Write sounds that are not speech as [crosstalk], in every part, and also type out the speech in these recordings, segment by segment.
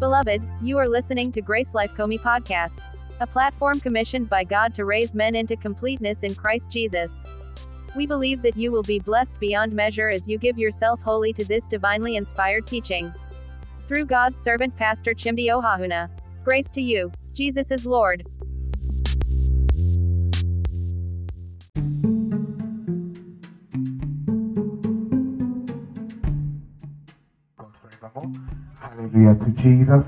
Beloved, you are listening to Grace Life COMI Podcast, a platform commissioned by God to raise men into completeness in Christ Jesus. We believe that you will be blessed beyond measure as you give yourself wholly to this divinely inspired teaching. Through God's servant Pastor Chimdi Ohahuna. Grace to you. Jesus is Lord. Hallelujah to Jesus.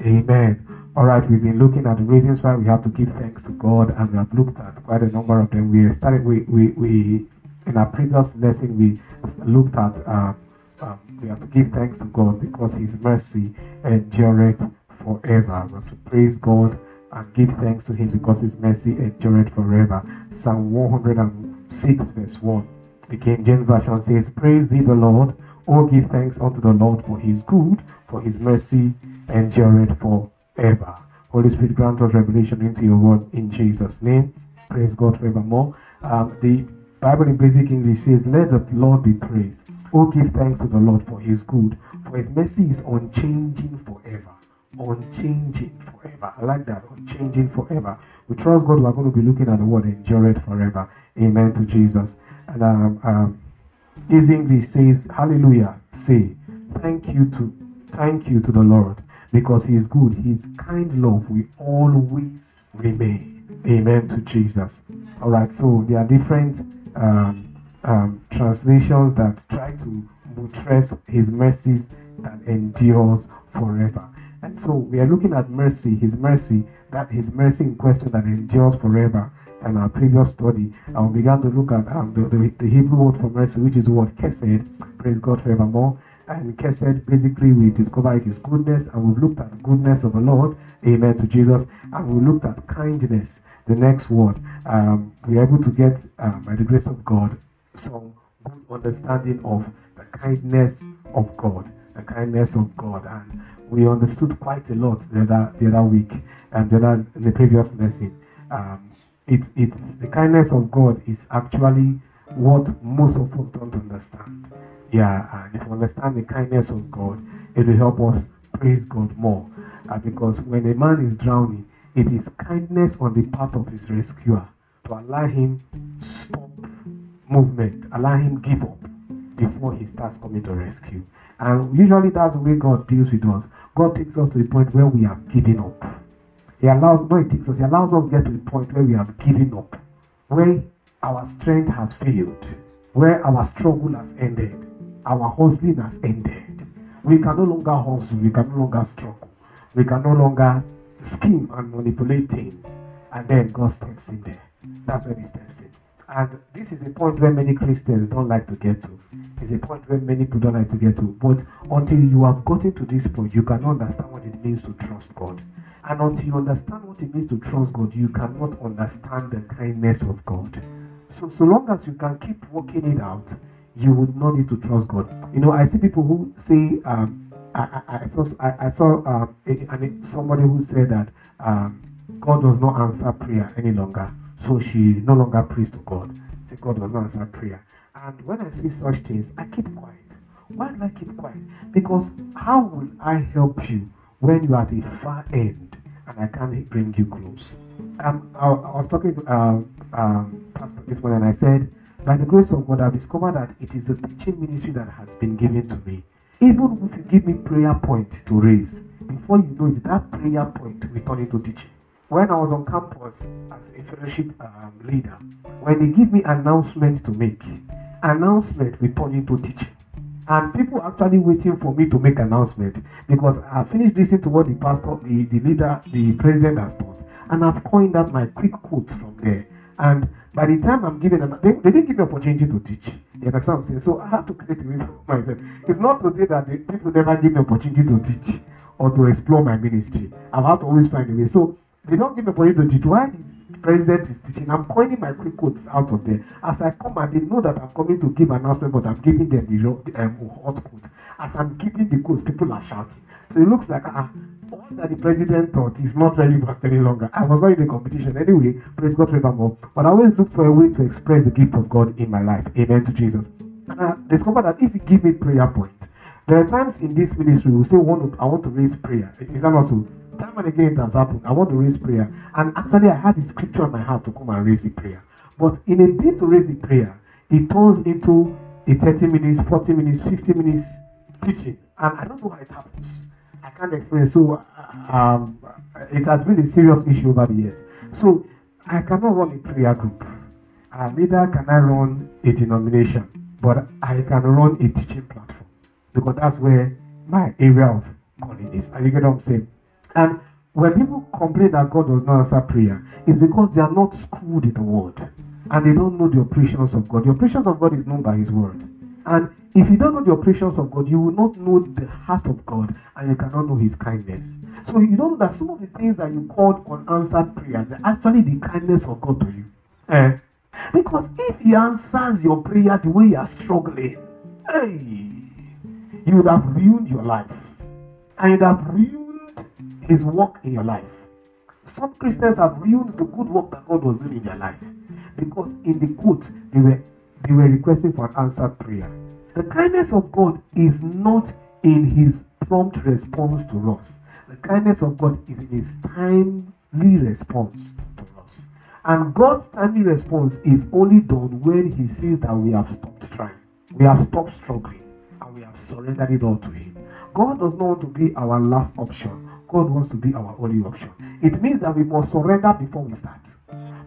Amen. All right, we've been looking at the reasons why we have to give thanks to God, and we have looked at quite a number of them. We started, we, we, we in our previous lesson, we looked at um, um, we have to give thanks to God because His mercy endureth forever. We have to praise God and give thanks to Him because His mercy endureth forever. Psalm 106, verse 1. The King James Version says, Praise thee the Lord, O give thanks unto the Lord for his good, for his mercy endureth forever. Holy Spirit, grant us revelation into your word in Jesus' name. Praise God forevermore. Um, the Bible in basic English says, Let the Lord be praised. Oh, give thanks to the Lord for his good, for his mercy is unchanging forever. Unchanging forever. I like that. Unchanging forever. We trust God. We're going to be looking at the word endureth forever. Amen to Jesus. And um, um, his English says, Hallelujah. Say, thank you to thank you to the Lord because he is good. His kind love will always remain. Amen to Jesus. All right. So there are different um, um, translations that try to buttress his mercies that endures forever. And so we are looking at mercy, his mercy, that his mercy in question that endures forever. In our previous study, and we began to look at um, the, the, the, Hebrew word for mercy, which is the word kesed, praise God forevermore. And kesed, basically, we discover it is goodness, and we've looked at goodness of the Lord, amen to Jesus, and we looked at kindness, the next word. Um, we are able to get, uh, by the grace of God, some good understanding of the kindness of God, the kindness of God, and we understood quite a lot the other, the other week and the other the previous lesson. Um, it's it's the kindness of God is actually what most of us don't understand. Yeah, and if we understand the kindness of God, it will help us praise God more. Uh, because when a man is drowning, it is kindness on the part of his rescuer to allow him stop movement, allow him give up before he starts coming to rescue. And usually that's the way God deals with us. God takes us to the point where we are giving up. He allows, no, it takes us, He allows us to get to the point where we have given up, where our strength has failed, where our struggle has ended, our hustling has ended. We can no longer hustle, we can no longer struggle, we can no longer scheme and manipulate things. And then God steps in there. That's when He steps in. And this is a point where many Christians don't like to get to. It's a point where many people don't like to get to. But until you have gotten to this point, you can understand what it means to trust God. And until you understand what it means to trust God, you cannot understand the kindness of God. So, so long as you can keep working it out, you would not need to trust God. You know, I see people who say, um, I, I, I, saw, I, I saw um, somebody who said that um, God does not answer prayer any longer, so she no longer prays to God. Say God does not answer prayer. And when I see such things, I keep quiet. Why do I keep quiet? Because how will I help you when you are at the far end and I can't bring you close. Um, I, I was talking to uh, um, Pastor this morning and I said, by the grace of God, I've discovered that it is a teaching ministry that has been given to me. Even if you give me prayer point to raise, before you know it, that prayer point will turn into teaching. When I was on campus as a fellowship um, leader, when they give me announcement to make, announcement will turn into teaching and people actually waiting for me to make announcement because I finished listening to what the pastor, the, the leader, the president has taught, and I've coined out my quick quote from there. And by the time I'm giving, an, they, they didn't give me opportunity to teach. You understand what I'm saying? So I have to create a way for myself. It's not to say that the people never give me opportunity to teach or to explore my ministry. I've had to always find a way. So they don't give me opportunity to teach. Why president is teaching. I'm coining my quick quotes out of there. As I come and they know that I'm coming to give announcement, but I'm giving them the um, hot quotes. As I'm giving the quotes, people are shouting. So it looks like uh, all that the president thought is not relevant any longer. I was not in the competition anyway. Praise God forevermore. But I always look for a way to express the gift of God in my life. Amen to Jesus. And I discovered that if you give me prayer point, There are times in this ministry we say, I want to raise prayer. Is that not so? Time and again it has happened. I want to raise prayer. And actually, I had the scripture in my heart to come and raise the prayer. But in a day to raise the prayer, it turns into a 30 minutes, 40 minutes, 50 minutes teaching. And I don't know how it happens. Can't explain. So um, it has been a serious issue over the years. So I cannot run a prayer group. Uh, neither can I run a denomination, but I can run a teaching platform because that's where my area of calling is. Are you get what I'm saying? And when people complain that God does not answer prayer, it's because they are not schooled in the word and they don't know the operations of God. The operations of God is known by His word. And if you don't know the operations of God, you will not know the heart of God and you cannot know His kindness. So you don't know that some of the things that you called unanswered prayers are actually the kindness of God to you. Eh? Because if He answers your prayer the way you are struggling, hey, you would have ruined your life. And you'd have ruined His work in your life. Some Christians have ruined the good work that God was doing in their life. Because in the quote, they were they were requesting for an answered prayer. The kindness of God is not in his prompt response to us. The kindness of God is in his timely response to us. And God's timely response is only done when he sees that we have stopped trying, we have stopped struggling, and we have surrendered it all to him. God does not want to be our last option. God wants to be our only option. It means that we must surrender before we start.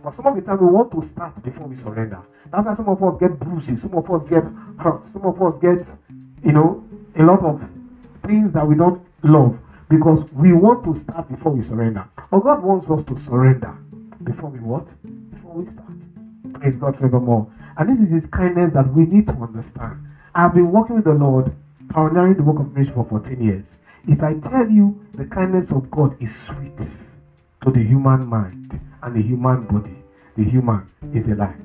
But some of the time we want to start before we surrender. That's why some of us get bruises, some of us get hurt, some of us get, you know, a lot of things that we don't love because we want to start before we surrender. But God wants us to surrender before we what? Before we start. Praise God forevermore. And this is His kindness that we need to understand. I've been working with the Lord, pioneering the work of mission for 14 years. If I tell you the kindness of God is sweet to the human mind, and the human body, the human, is a lie.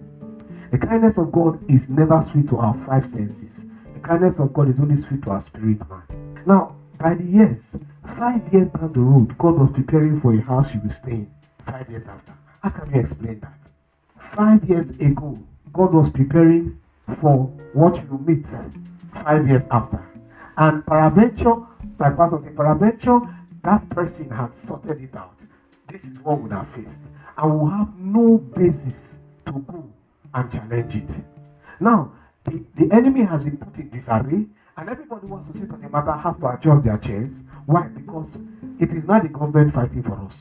The kindness of God is never sweet to our five senses. The kindness of God is only sweet to our spirit man. Now, by the years, five years down the road, God was preparing for a house you will stay in. Five years after. How can you explain that? Five years ago, God was preparing for what you will meet five years after. And peradventure, like Pastor said, peradventure, that person had sorted it out. This is what would have faced and will have no basis to go and challenge it. Now, the, the enemy has been put in disarray, and everybody wants to sit on the matter has to adjust their chairs. Why? Because it is not the government fighting for us.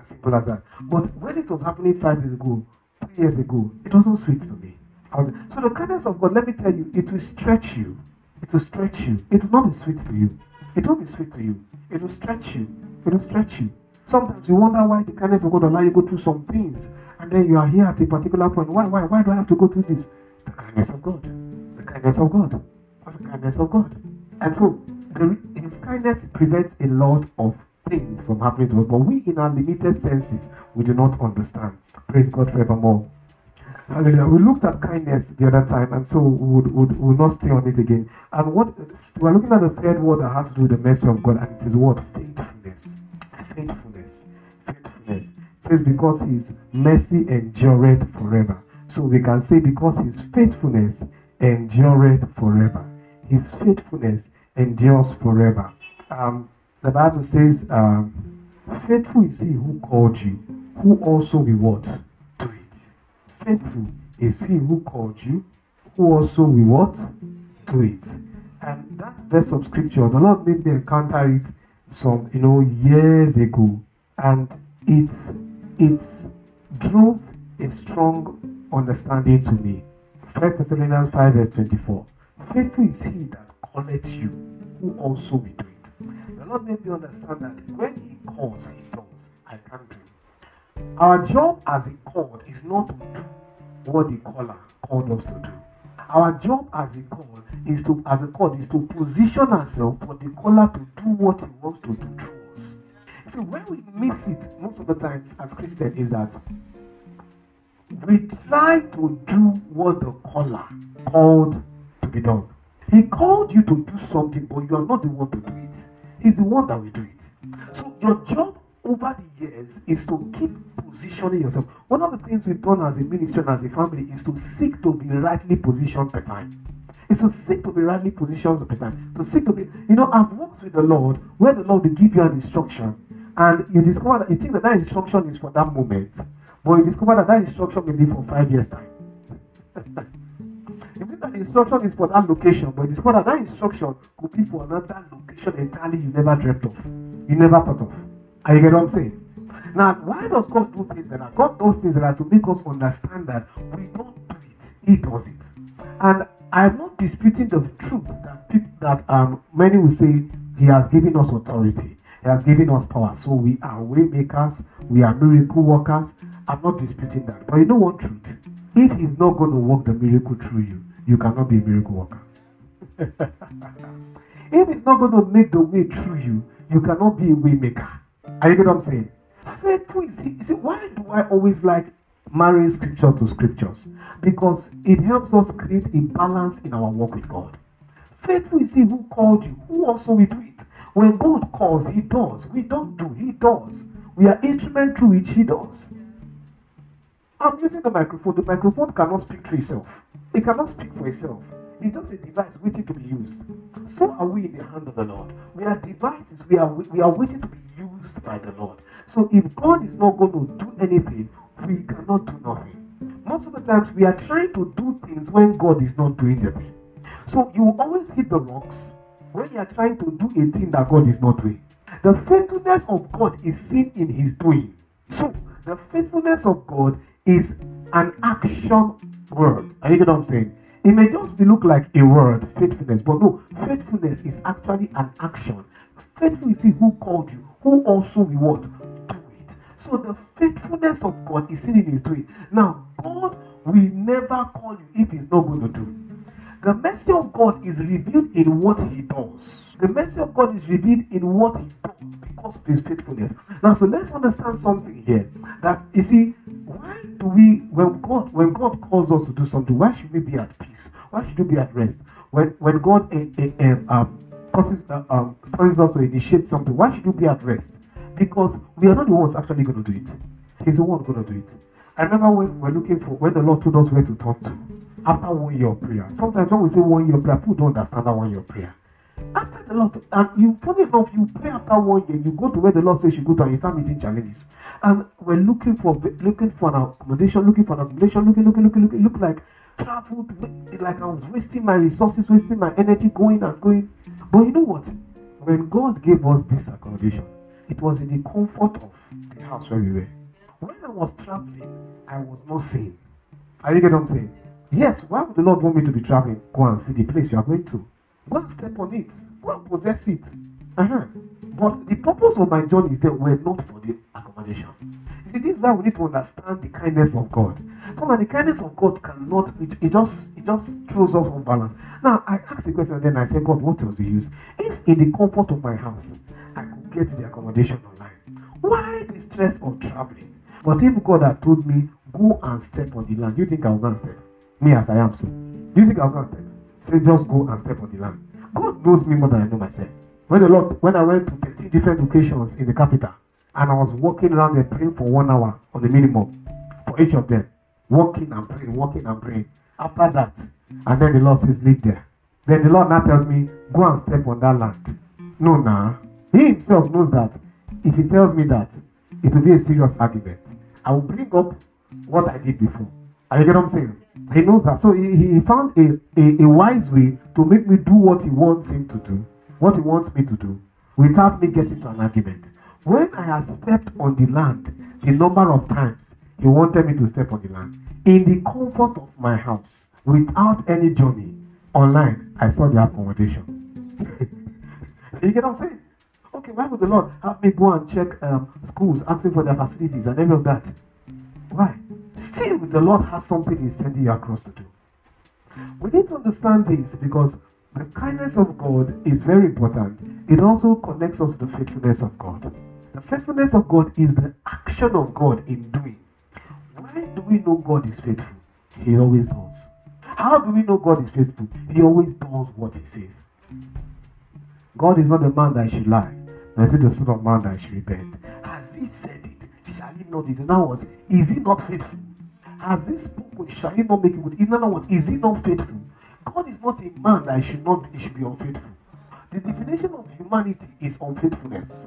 As simple as that. But when it was happening five years ago, three years ago, it wasn't sweet to me. So the kindness of God, let me tell you, it will stretch you. It will stretch you. It will not be sweet to you. It won't be sweet to you. It will stretch you. It will stretch you. Sometimes you wonder why the kindness of God allow you to go through some things, and then you are here at a particular point. Why, why, why do I have to go through this? The kindness of God. The kindness of God. That's the kindness of God. And so, His kindness prevents a lot of things from happening to us. But we, in our limited senses, we do not understand. Praise God forevermore. Hallelujah. We looked at kindness the other time, and so we would, would, would not stay on it again. And what we're looking at the third word that has to do with the mercy of God, and it is what? Faithfulness. Faithfulness faithfulness. It says, because his mercy endureth forever. So we can say, because his faithfulness endureth forever. His faithfulness endures forever. Um, the Bible says, um, faithful is he who called you, who also will what? Do it. Faithful is he who called you, who also will what? Do it. And that verse of scripture, the Lord made me encounter it some, you know, years ago. And it it drove a strong understanding to me. First Thessalonians 5 verse 24. Faithful is he that calleth you, who also will do it. The Lord made me understand that when he calls, he does. I can't do. Our job as a called is not to do what the caller called us to do. Our job as a call is to, as a call, is to position ourselves for the caller to do what he wants to do through us. See, where we miss it most of the times as Christians is that we try to do what the caller called to be done. He called you to do something, but you are not the one to do it. He's the one that will do it. So your job over the years is to keep positioning yourself. One of the things we've done as a ministry and as a family is to seek to be rightly positioned per time. Is to seek to be rightly positioned. To seek to be, you know, I've worked with the Lord where the Lord will give you an instruction, and you discover that you think that that instruction is for that moment, but you discover that that instruction may be for five years time. [laughs] you think that the instruction is for that location, but you discover that that instruction could be for another location entirely you never dreamt of, you never thought of. Are you get what I'm saying? Now, why does God do things that? God does things that to make us understand that we don't do it, He does it. And I'm not disputing the truth that people, that um, many will say He has given us authority, He has given us power. So we are way makers, we are miracle workers. I'm not disputing that. But you know one truth? If He's not going to work the miracle through you, you cannot be a miracle worker. [laughs] if He's not going to make the way through you, you cannot be a way maker. Are you get what I'm saying? Faithful is, is it, why do I always like marrying scripture to scriptures? Because it helps us create a balance in our work with God. Faithful is he who called you, who also will do it. When God calls, he does. We don't do, he does. We are instrument through which he does. I'm using the microphone. The microphone cannot speak for itself. It cannot speak for itself. It's just a device waiting to be used. So are we in the hand of the Lord. We are devices. We are we are waiting to be used by the Lord. So if God is not going to do anything, we cannot do nothing. Most of the times we are trying to do things when God is not doing anything. So you always hit the rocks when you are trying to do a thing that God is not doing. The faithfulness of God is seen in his doing. So the faithfulness of God is an action word. Are you get what I'm saying? It may just look like a word, faithfulness, but no, faithfulness is actually an action. Faithful is he who called you, who also it. So the faithfulness of God is seen in his doing. Now, God will never call you if he's not going to do. The mercy of God is revealed in what he does. The mercy of God is revealed in what he does because of his faithfulness. Now, so let's understand something here. That you see, why do we when God when God calls us to do something, why should we be at peace? Why should we be at rest? When when God uh, uh, um causes uh, um causes us to initiate something, why should we be at rest? Because we are not the ones actually going to do it. He's the one going to do it. I remember when we're looking for when the Lord told us where to talk to after one year of prayer. Sometimes when we say one year prayer, people don't understand that one year prayer. After the Lord, and you funny enough, you pray after one year, you go to where the Lord says you go to, and you start meeting challenges. And we're looking for looking for an accommodation, looking for an accommodation, looking, looking, looking, looking, look like traveled, like I was wasting my resources, wasting my energy, going and going. But you know what? When God gave us this accommodation, it was in the comfort of the house where we were. When I was traveling, I was not sane. Are you get what I'm saying? Yes, why would the Lord want me to be traveling? Go and see the place you are going to. Go and step on it. Go and possess it. Uh-huh. But the purpose of my journey is that we're not for the accommodation. You see, this is why we need to understand the kindness of God. So that the kindness of God cannot, it, it just it just throws us off balance. Now, I asked the question and then I said, God, what was the use? If in the comfort of my house, get the accommodation online, why the stress of traveling? But if God had told me, go and step on the land, do you think I will go and step? Me as I am so. Do you think I'll go and step? Say, just go and step on the land. God knows me more than I know myself. When the Lord, when I went to 13 different locations in the capital, and I was walking around there praying for one hour on the minimum for each of them, walking and praying, walking and praying. After that, and then the Lord says, Leave there. Then the Lord now tells me, Go and step on that land. No, nah. He himself knows that if he tells me that, it will be a serious argument. I will bring up what I did before. Are you get what I'm saying? He knows that. So he, he found a, a, a wise way to make me do what he wants him to do, what he wants me to do, without me getting to an argument. When I had stepped on the land, the number of times he wanted me to step on the land, in the comfort of my house, without any journey, online, I saw the accommodation. [laughs] you get what I'm saying? Okay, why would the Lord have me go and check um, schools, asking for their facilities and every of that? Why? Still, the Lord has something He's sending you across to do. We need to understand this because the kindness of God is very important. It also connects us to the faithfulness of God. The faithfulness of God is the action of God in doing. Why do we know God is faithful? He always does. How do we know God is faithful? He always does what He says. God is not a man that should lie, is he the son of man that should repent. Mm. Has He said it? Shall He not do it? Now what? Is He not faithful? Has He spoken? Shall He not make it good? In other words, is He not faithful? God is not a man that should not he should be unfaithful. The definition of humanity is unfaithfulness.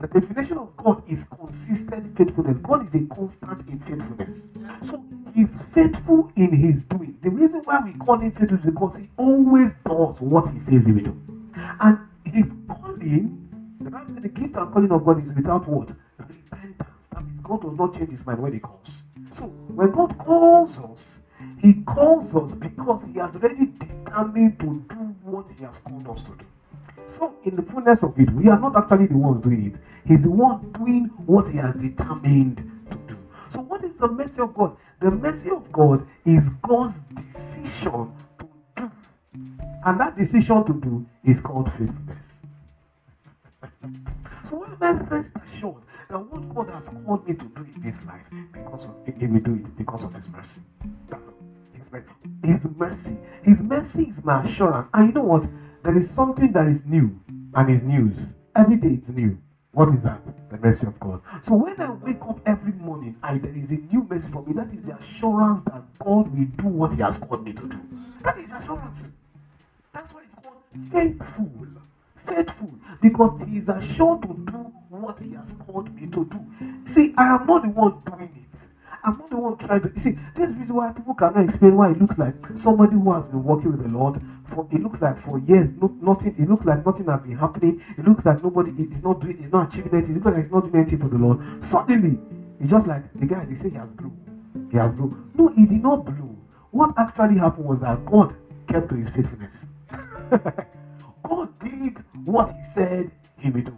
The definition of God is consistent faithfulness. God is a constant in faithfulness. So he's faithful in his doing. The reason why we call him faithful is because he always does what he says he will do. And his calling, the Bible says the gift and calling of God is without what? Repentance. That means God does not change his mind when he calls. So when God calls us, he calls us because he has already determined to do what he has called us to do. So, in the fullness of it, we are not actually the ones doing it. He's the one doing what he has determined to do. So, what is the mercy of God? The mercy of God is God's decision to do. And that decision to do is called faithfulness. So, am I rest assured that what God has called me to do in this life, because of, He will do it because of His mercy. That's His mercy. His mercy. His mercy is my assurance. And you know what? There is something that is new and is news. Every day it's new. What is that? The mercy of God. So when I wake up every morning, I there is a new mercy for me. That is the assurance that God will do what He has called me to do. That is assurance. That's why it's called faithful. Faithful. Because He is assured to do what He has called me to do. See, I am not the one doing it. I'm not the one trying to. You see, this is why people cannot explain why it looks like somebody who has been working with the Lord for. It looks like for years, no, nothing. It looks like nothing has been happening. It looks like nobody is not doing. Is not achieving anything. It looks like he's not doing anything for the Lord. Suddenly, it's just like the guy. They say he has blew. He has blew. No, he did not blow. What actually happened was that God kept to his faithfulness. [laughs] God did what he said he would do.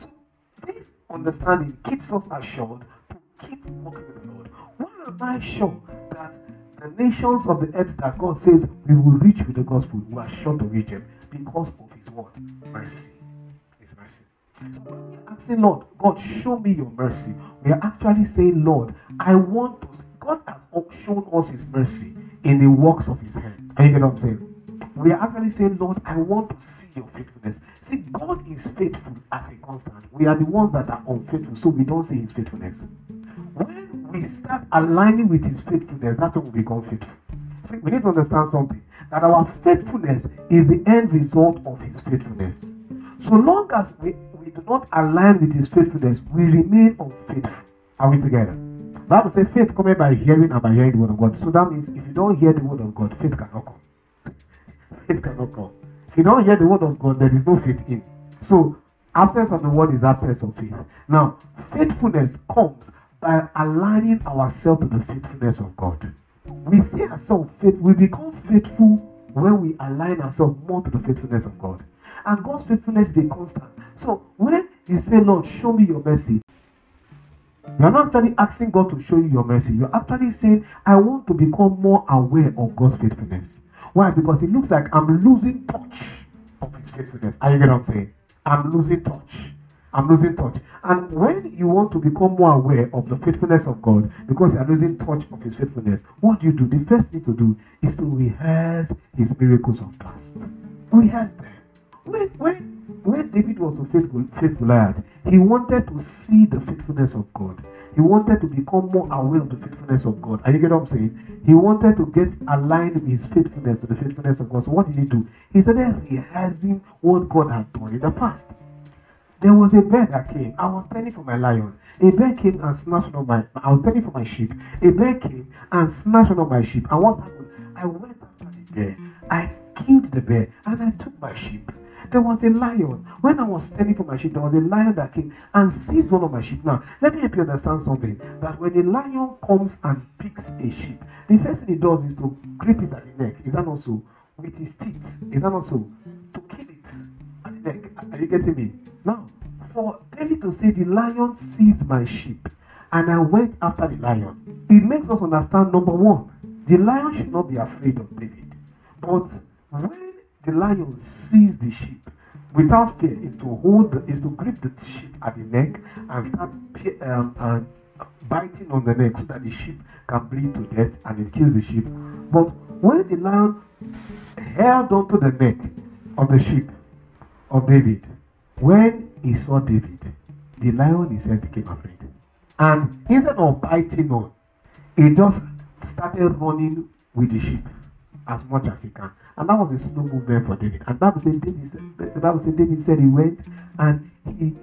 So this understanding keeps us assured to keep walking with the Lord. Why am I sure that the nations of the earth that God says we will reach with the gospel, we are sure to reach them because of His word, mercy. His mercy. So when we're asking Lord, God, show me your mercy, we are actually saying, Lord, I want to. God has shown us His mercy in the works of His hand. Are you get what I'm saying? We are actually saying, Lord, I want to see your faithfulness. See, God is faithful as a constant. We are the ones that are unfaithful, so we don't see His faithfulness. When we start aligning with His faithfulness, that's when we become faithful. See, we need to understand something that our faithfulness is the end result of His faithfulness. So long as we, we do not align with His faithfulness, we remain unfaithful. Are we together? Bible says faith comes by hearing and by hearing the word of God. So that means if you don't hear the word of God, faith cannot come. Faith cannot come. If you don't hear the word of God, there is no faith in. So absence of the word is absence of faith. Now, faithfulness comes by aligning ourselves to the faithfulness of God. We see ourselves faith, we become faithful when we align ourselves more to the faithfulness of God. And God's faithfulness is constant. So when you say, Lord, show me your mercy, you're not actually asking God to show you your mercy. You're actually saying, I want to become more aware of God's faithfulness. Why? Because it looks like I'm losing touch of His faithfulness. Are you getting what I'm saying? I'm losing touch. I'm losing touch. And when you want to become more aware of the faithfulness of God, because you are losing touch of His faithfulness, what do you do? The first thing to do is to rehearse His miracles of past. Rehearse them. When, when, when David was a faithful, faithful lad, he wanted to see the faithfulness of God. He wanted to become more aware of the faithfulness of God. Are you getting what I'm saying? He wanted to get aligned with his faithfulness to the faithfulness of God. So what did he do? He started rehearsing what God had done in the past. There was a bear that came. I was tending for my lion. A bear came and snatched one of my. I was tending for my sheep. A bear came and snatched one of my sheep. And what happened? I went after the bear. I killed the bear and I took my sheep. There was a lion. When I was tending for my sheep, there was a lion that came and seized one of my sheep. Now, let me help you understand something. That when a lion comes and picks a sheep, the first thing he does is to grip it at the neck. Is that not so? With his teeth. Is that not so? To kill it at the neck. Are you getting me? Now, for David to say, The lion seized my sheep, and I went after the lion, it makes us understand number one, the lion should not be afraid of David. But when the lion sees the sheep without fear is to hold the, is to grip the sheep at the neck and start um, biting on the neck so that the sheep can bleed to death and it kills the sheep but when the lion held onto the neck of the sheep of david when he saw david the lion himself became afraid and instead of biting on he just started running with the sheep as much as he can. And that was a slow movement for David. And Bible said David said, the Bible said David said he went and he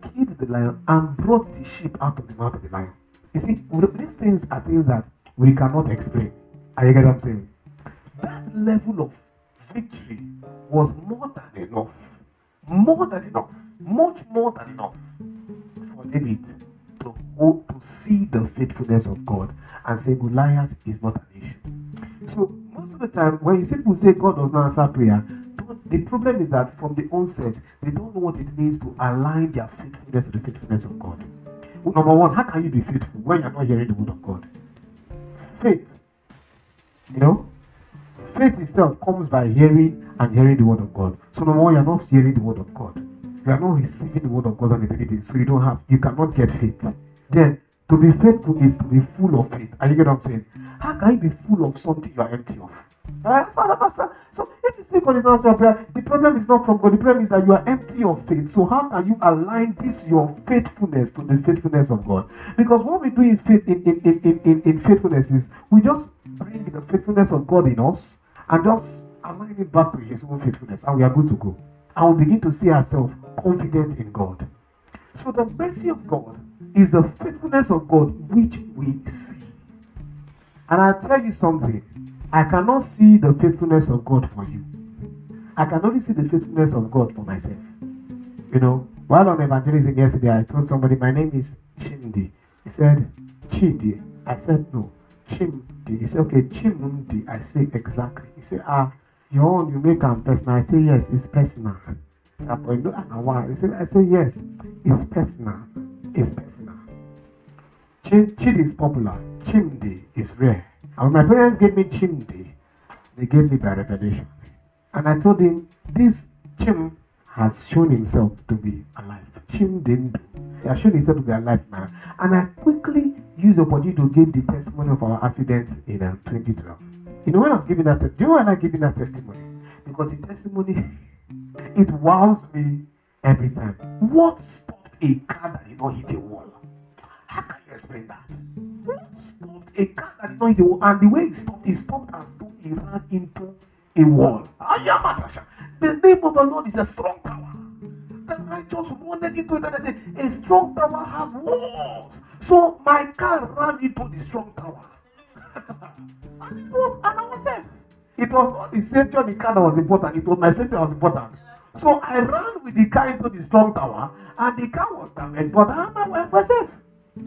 killed the lion and brought the sheep out of the mouth of the lion. You see, these things are things that we cannot explain. Are you get what I'm saying? That level of victory was more than enough. More than enough. Much more than enough for David to, to see the faithfulness of God and say Goliath is not an issue. So most of the time, when you people say God does not answer prayer, the problem is that from the onset, they don't know what it means to align their faithfulness to the faithfulness of God. Number one, how can you be faithful when you're not hearing the word of God? Faith. You know? Faith itself comes by hearing and hearing the word of God. So number one, you're not hearing the word of God. You are not receiving the word of God on a daily basis. So you don't have, you cannot get faith. Then to be faithful is to be full of faith. Are you get what I'm saying? How can you be full of something you are empty of? Eh, right? So, if you God is not your prayer, the problem is not from God. The problem is that you are empty of faith. So how can you align this your faithfulness to the faithfulness of God? Because what we do in faith in, in, in, in, in faithfulness is we just bring the faithfulness of God in us and just align it back to his own faithfulness, and we are good to go. And we begin to see ourselves confident in God. So the mercy of God is the faithfulness of God which we see. And I tell you something, I cannot see the faithfulness of God for you. I can only see the faithfulness of God for myself. You know, while on evangelism yesterday, I told somebody, My name is Chimdi. He said, Chidi. I said, No, Chimdi. He said, Okay, Chimdi. I say, Exactly. He said, Ah, your own, you make them personal. I say, Yes, it's personal. I said, I say, Yes, it's personal. It's personal. Chidi is popular. Chimdi is rare. And when my parents gave me Chimdi, they gave me by revelation. And I told him, this Chim has shown himself to be alive. Chim didn't He has shown himself to be alive now. And I quickly used the opportunity to give the testimony of our accident in uh, 2012. You know, when I was giving that, do you know why I like giving that testimony? Because the testimony, [laughs] it wows me every time. What stopped a car that did not hit a wall? How can you explain that? What stopped a car that did not hit a wall? And the way it stopped, it stopped as though it ran into a wall. The name of the Lord is a strong tower. The righteous wanted into it and they say, a strong tower has walls. So my car ran into the strong tower. [laughs] and it was, I was safe. It was not the safety of the car that was important, it was my safety that was important. So I ran with the car into the strong tower, and the car was damaged, but I and my wife were safe.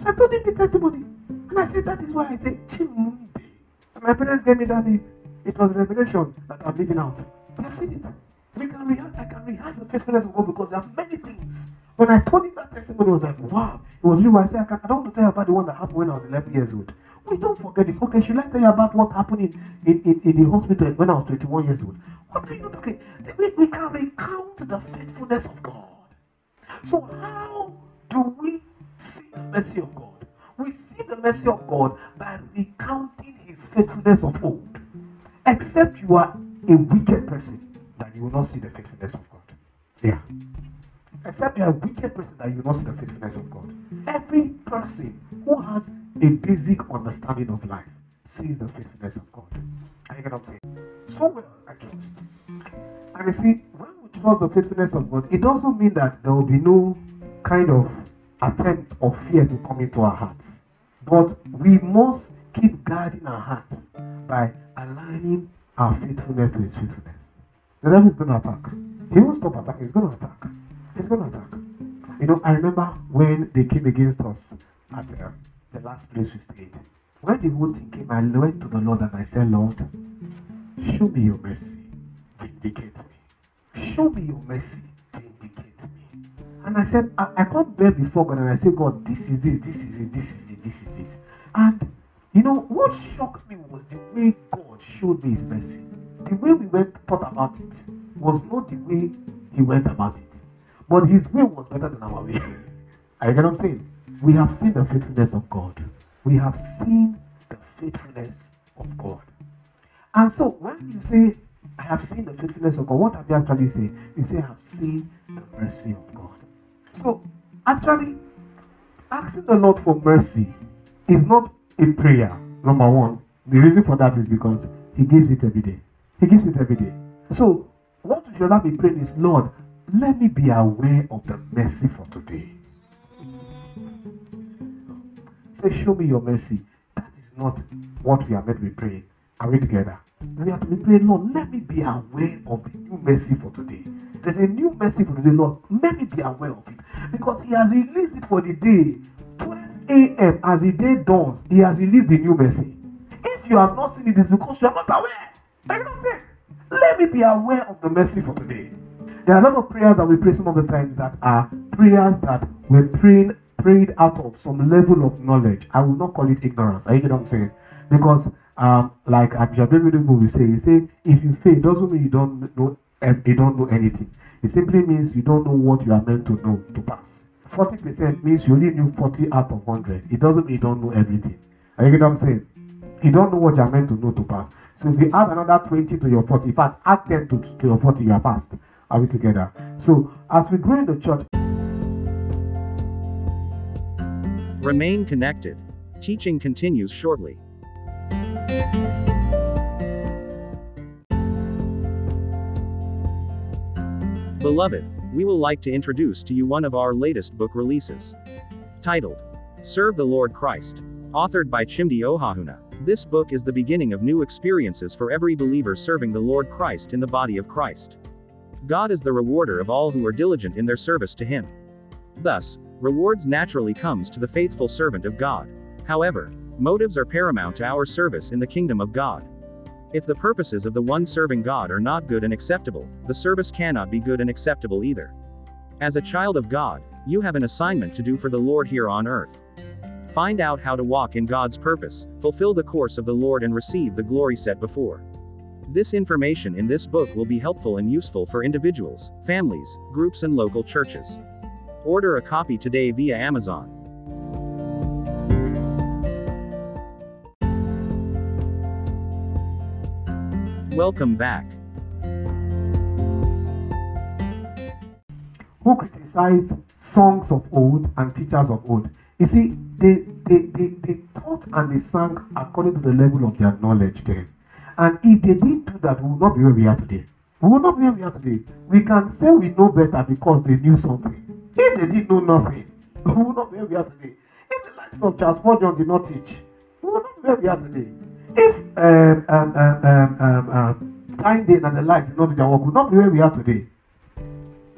So I told him the testimony. And I said, that is why I said, my parents gave me that name. It was a revelation that I'm living out. We have seen it. We can rehearse, I can rehearse the faithfulness of God because there are many things. When I told him that testimony, I was like, wow. It was really I said, I, can, I don't want to tell you about the one that happened when I was 11 years old. We don't forget this. Okay, should I tell you about what happened in, in, in, in the hospital when I was 21 years old? What are you talking? We, we can recount the faithfulness of God. So how do we see the mercy of God? We see the mercy of God by recounting his faithfulness of old. Except you are a wicked person, that you will not see the faithfulness of God. Yeah. Except you are a wicked person, that you will not see the faithfulness of God. Every person who has a basic understanding of life sees the faithfulness of God. Are you get what I'm saying? So well, I trust. And you see, when we trust the faithfulness of God, it doesn't mean that there will be no kind of attempt of fear to come into our hearts. But we must keep guarding our hearts by aligning our faithfulness to his faithfulness. The devil is going to attack. He won't stop attacking. He's going to attack. He's going to attack. You know, I remember when they came against us at uh, the last place we stayed. When the whole thing came, I went to the Lord and I said, Lord, show me your mercy. Vindicate me. Show me your mercy. And I said, I, can't bear before God and I said, God, this is it, this is it, this is it, this is it. And you know, what shocked me was the way God showed me his mercy. The way we went thought about it was not the way he went about it. But his way was better than our way. [laughs] I get what I'm saying? We have seen the faithfulness of God. We have seen the faithfulness of God. And so when you say, I have seen the faithfulness of God, what have you actually said? You say, I have seen the mercy of God. So actually, asking the Lord for mercy is not a prayer. Number one, the reason for that is because He gives it every day. He gives it every day. So, what we should not be praying is, Lord, let me be aware of the mercy for today. Say, show me your mercy. That is not what we are meant to be praying. Are we together? We have to be praying, Lord, let me be aware of the new mercy for today. There's a new mercy for today, Lord. Let me be aware of it. Because He has released it for the day. 12 a.m. as the day dawns, He has released the new mercy. If you have not seen it, it's because you are not aware. Know what I'm saying? Let me be aware of the mercy for today. There are a lot of prayers that we pray some of the times that are prayers that we're praying prayed out of some level of knowledge. I will not call it ignorance. Are you get what I'm saying? Because um, like Bishop David will say, he say, if you fail, doesn't mean you don't know you don't know anything. It simply means you don't know what you are meant to know to pass. 40% means you only knew 40 out of 100. It doesn't mean you don't know everything. Are you get what I'm saying? You don't know what you are meant to know to pass. So if you add another 20 to your 40, in fact, add 10 to, to your 40, you are passed. Are we together? So as we grow in the church, Remain connected. Teaching continues shortly. Beloved, we will like to introduce to you one of our latest book releases. Titled, Serve the Lord Christ. Authored by Chimdi Ohahuna. This book is the beginning of new experiences for every believer serving the Lord Christ in the body of Christ. God is the rewarder of all who are diligent in their service to Him. Thus, rewards naturally comes to the faithful servant of God. However, motives are paramount to our service in the kingdom of God. If the purposes of the one serving God are not good and acceptable, the service cannot be good and acceptable either. As a child of God, you have an assignment to do for the Lord here on earth. Find out how to walk in God's purpose, fulfill the course of the Lord, and receive the glory set before. This information in this book will be helpful and useful for individuals, families, groups, and local churches. Order a copy today via Amazon. Welcome back. who criticize songs of old and teachers of old. You see, they, they, they, they taught and they sang according to the level of their knowledge then. And if they didn't do that, we would not be where we are today. We will not be where we are today. We can say we know better because they knew something. If they didn't know nothing, we will not be where we are today. If the likes of Charles Spurgeon did not teach, we will not be where we are today. If um, um, um, um, um, um, Tyndale and the likes did not not be where we are today.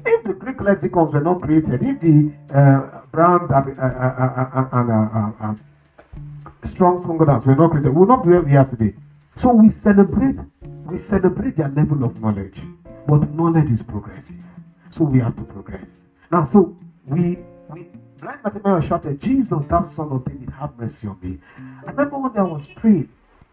If the Greek lexicons were not created, if the uh, Brown uh, uh, uh, uh, and uh, uh, uh, Strong concordance were not created, we would not be where we are today. So we celebrate, we celebrate their level of knowledge, but knowledge is progressive. So we have to progress. Now, so we we blind Bartimaeus shouted, "Jesus, thou son of David, have mercy on me." I remember one day I was praying,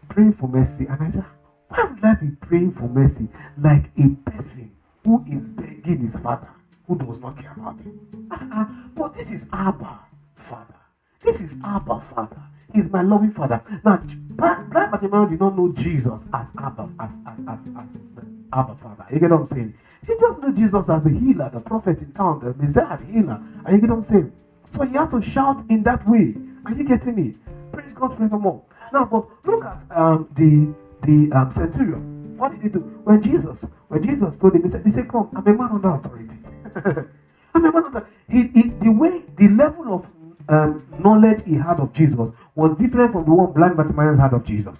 praying for mercy, and I said, "Why would I be praying for mercy like a person who is begging his father, who does not care about him?" Uh-uh. But this is Abba, Father. This is Abba, Father. He's my loving Father. Now, blind Bartimaeus did not know Jesus as Abba, as as as, as Abba, Father. You get what I'm saying? He just knew Jesus as the healer, the prophet in town, the Messiah, the healer. Are you get what I'm saying? So you have to shout in that way. Are you getting me? Praise God forevermore. Now, but look at um, the the um, centurion. What did he do when Jesus when Jesus told him? He said, "He said, come, I'm a man under authority. [laughs] I'm a man under." He, he the way the level of um, knowledge he had of Jesus was different from the one blind Bartimaeus had of Jesus.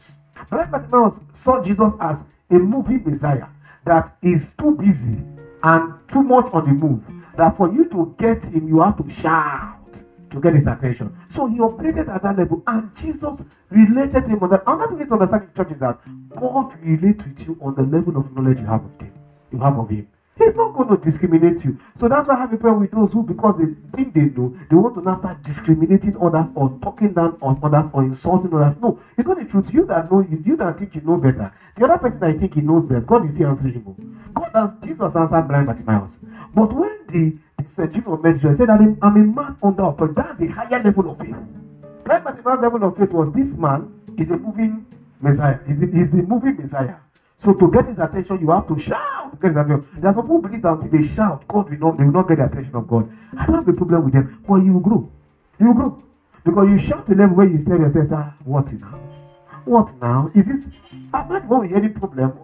Blind Bartimaeus saw Jesus as a moving Messiah that is too busy and too much on the move. That for you to get him, you have to shout to get his attention. So he operated at that level, and Jesus related him on that. Another thing to understand in church is that God relates with you on the level of knowledge you have of him. You have of him. He's not going to discriminate you. So that's why I have a problem with those who, because they think they know, they want to now start discriminating others or talking down on others or insulting others. No, it's not the truth. You that know, you, you that think you know better. The other person I think he knows best, God is here answering him. God has Jesus answered blind Bartimaeus. But when the, the centurion met Jesus, he said that I'm, I'm a man under authority. That's a higher level of faith. Blind Bartimaeus' level of faith was this man is a moving Messiah. Is a, is a moving Messiah. So to get his attention, you have to shout get his attention. There are some people believe that until they shout, God will not, they will not get the attention of God. I don't have a problem with them, but you will grow. You will grow. Because you shout to them where you say yourself, ah, what now? What now? Is this am I the one with any problem?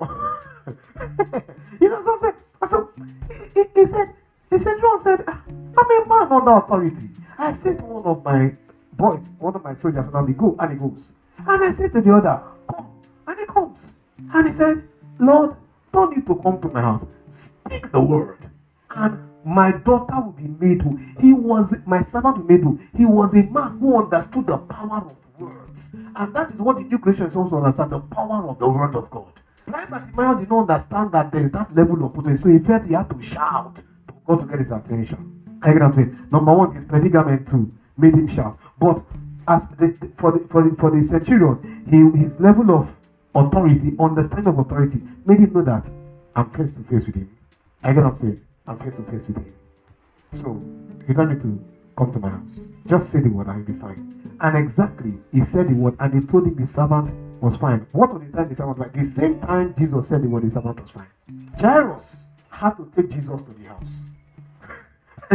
[laughs] you know something? So he, he, he said, he said, John said, I'm a man under authority. I said to one of my boys, one of my soldiers, and we go, and he goes. And I said to the other, come, and he comes. And he said, Lord, don't need to come to my house. Speak the word. And my daughter will be made whole. He was my servant will be made whole. He was a man who understood the power of words. And that is what the new creation is also understand the power of the word of God. Blind Bartimaeus did not understand that there is that level of potency. So he felt he had to shout to to get his attention. I get what I'm saying? Number one, his predicament too made him shout. But as the, for the for the for the centurion, he his level of authority, understanding of authority, made him know that I'm face to face with him. I get what I'm saying? I'm face to face with him. So you don't need to come to my house. Just say the word and you'll be fine. And exactly, he said the word, and he told him the servant was fine. What was the time the servant was fine? The same time Jesus said the word, the servant was fine. Jairus had to take Jesus to the house.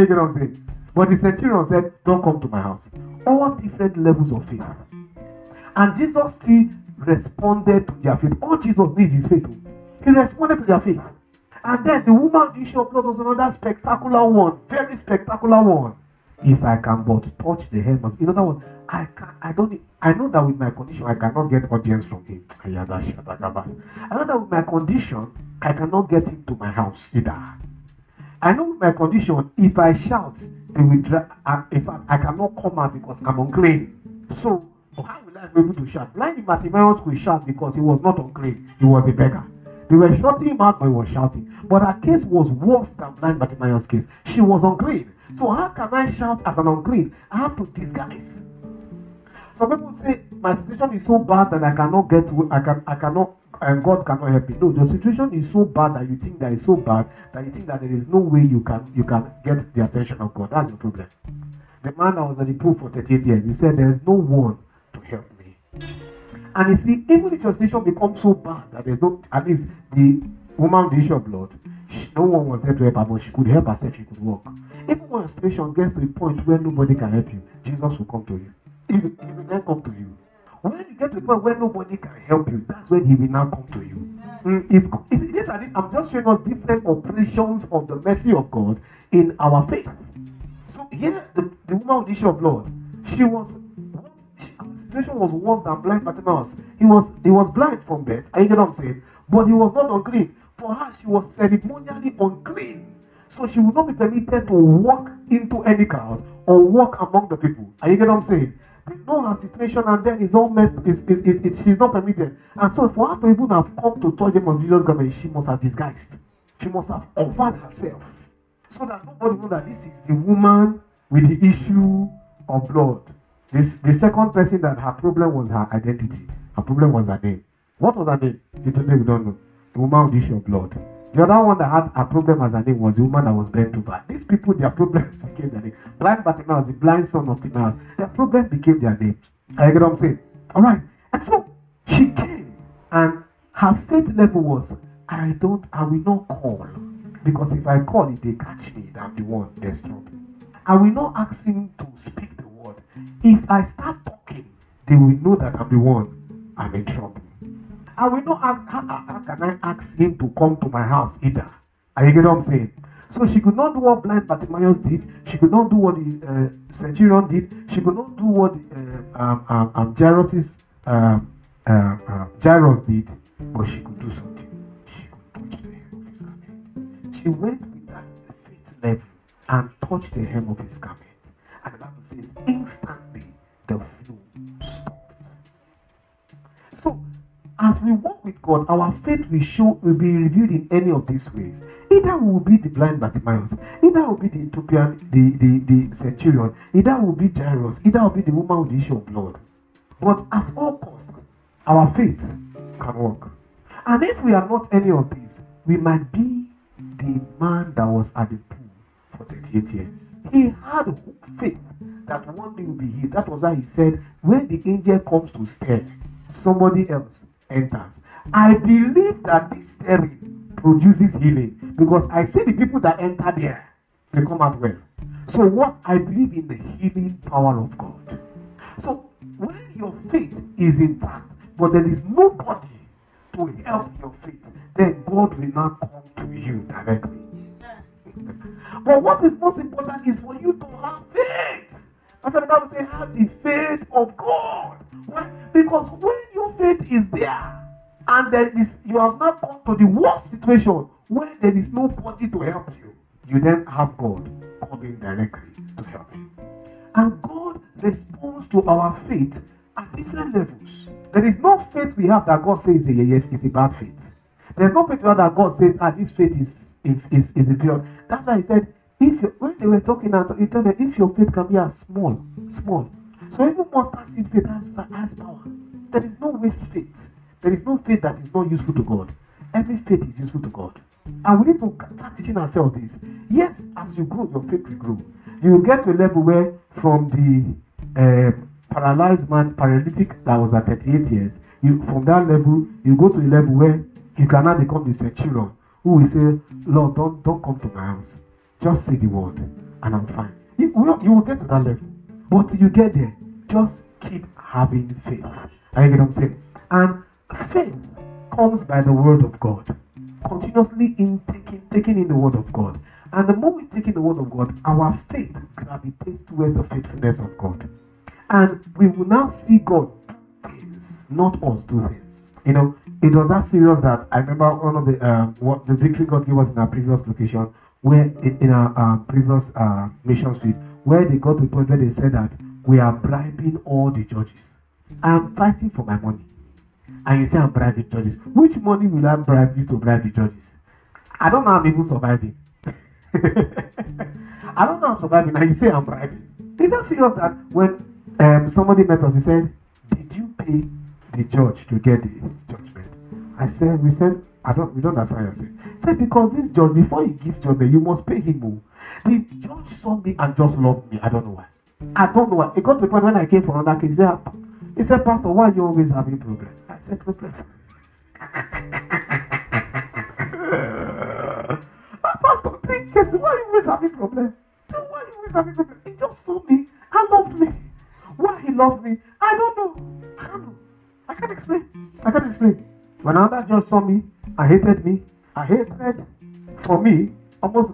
You what I'm saying? But the centurion said, Don't come to my house. All different levels of faith. And Jesus still responded to their faith. All Jesus needs is faith. Oh. He responded to their faith. And then the woman issue of blood was another spectacular one, very spectacular one. If I can but touch the hem of, in other words, I can I don't need, I know that with my condition I cannot get audience from him. I know that with my condition I cannot get him to my house either. I know my condition, if I shout, they will. Uh, in fact, I cannot come out because I'm unclean. So, how will I be able to shout? Blind Bartimaeus could shout because he was not unclean, he was a beggar. They were shouting him out, but he was shouting. But her case was worse than blind Bartimaeus' case. She was unclean. So, how can I shout as an unclean? I have to disguise. Some people say my situation is so bad that I cannot get I can I cannot and God cannot help me. No, the situation is so bad that you think that it's so bad that you think that there is no way you can you can get the attention of God. That's the problem. The man that was at the pool for 38 years, he said, There is no one to help me. And you see, even if your situation becomes so bad that there's no at least the woman with the issue of blood, she, no one was there to help her, but she could help herself, she could walk. Even when a situation gets to a point where nobody can help you, Jesus will come to you. He will, he will then come to you. When you get to a point where nobody can help you, that's when he will now come to you. Mm, it's, it's, this, I'm just showing us different operations of the mercy of God in our faith. So here, the, the woman with the issue of blood, she was, situation was worse than blind Bartimaeus. He was, he was blind from birth. Are you get what I'm saying? But he was not unclean. For her, she was ceremonially unclean. So she would not be permitted to walk into any crowd or walk among the people. Are you get what I'm saying? Know her situation and then it's all messed it's, it, it, it, she's not permitted. And so for her to even have come to touch him on jesus garment she must have disguised. She must have covered herself. So that nobody know that this is the woman with the issue of blood. This the second person that her problem was her identity. Her problem was her name. What was her name? Today we don't know. The woman with the issue of blood the other one that had a problem as a name was the woman that was bent over. These people, their problem [laughs] became their name. Blind Bartimaeus, the blind son of Timaeus, their problem became their name. I get what I'm saying? All right. And so she came, and her faith level was, I don't, I will not call. Because if I call, if they catch me, I'm the one, there's trouble. I will not ask him to speak the word. If I start talking, they will know that I'm the one, I'm in trouble. I will not ask, how, can I ask him to come to my house either? Are you getting what I'm saying? So she could not do what blind Bartimaeus did. She could not do what the uh, centurion did. She could not do what uh, um, um, um, Jairus' um, uh, uh, Jairus did, but she could do something. She could touch the hem of his garment. She went with that faith level and touched the hem of his garment. And the Bible says, instantly as we walk with God, our faith will show will be revealed in any of these ways. Either will be the blind Bartimaeus, either will be the Ethiopian, the, the, the centurion, either will be Jairus, either will be the woman with the issue of blood. But at all costs, our faith can work. And if we are not any of these, we might be the man that was at the pool for 38 years. He had faith that one day will be healed. That was why he said, when the angel comes to stare, somebody else enters. I believe that this theory produces healing because I see the people that enter there, they come out well. So, what I believe in the healing power of God. So, when your faith is intact, but there is nobody to help your faith, then God will not come to you directly. but what is most important is for you to have faith. That's what the Bible says, have the faith of God. Why? Because when your faith is there, and then is, you have not come to the worst situation where there is nobody to help you, you then have God coming directly to help you. And God responds to our faith at different levels. There is no faith we have that God says is a, is a bad faith. There's no faith we have that God says, ah, this faith is, is, is a pure. That's why he said, if you, when they were talking, he told them, if your faith can be as small, small. So even mustard seed faith has, has power. There is no waste faith. There is no faith that is not useful to God. Every faith is useful to God. And we need to start teaching ourselves this. Yes, as you grow, your faith will grow. You will get to a level where from the uh, paralyzed man, paralytic that was at 38 years, you from that level, you go to a level where you can now become the centurion who will say, Lord, don't, don't come to my house. Just say the word, and I'm fine. You, you will get to that level. But till you get there, just keep having faith. Are you get what I'm saying? And faith comes by the word of God. Continuously in taking, taking in the word of God. And the more we take in the word of God, our faith gravitates towards the faithfulness of God. And we will now see God do things, not us do things. You know, it was that serious that I remember one of the um, what the victory God gave us in our previous location, where in, our uh, previous uh, mission where they got to the point where they said that we are bribing all the judges. I'm fighting for my money. And you say I'm bribing judges. Which money will I bribe you to bribe the judges? I don't know I'm even surviving. [laughs] I don't know I'm surviving. And you say I'm bribing. Is that serious that when um, somebody met us, he said, Did you pay the judge to get his judgment? I said, We said, I don't we don't understand. I said, said because this judge, before you give judgment, you must pay him more. The judge saw me and just loved me. I don't know why. I don't know why. It got to the point when I came for another case. He said, ah, said Pastor, why are you always having problems? I said, problem. [laughs] Pastor, think, why are you always having problems? Why are you always having problems? He just saw me and loved me. Why he loved me, I don't know. I don't know. I can't explain. I can't explain. When another judge saw me, hated me. I hated for me almost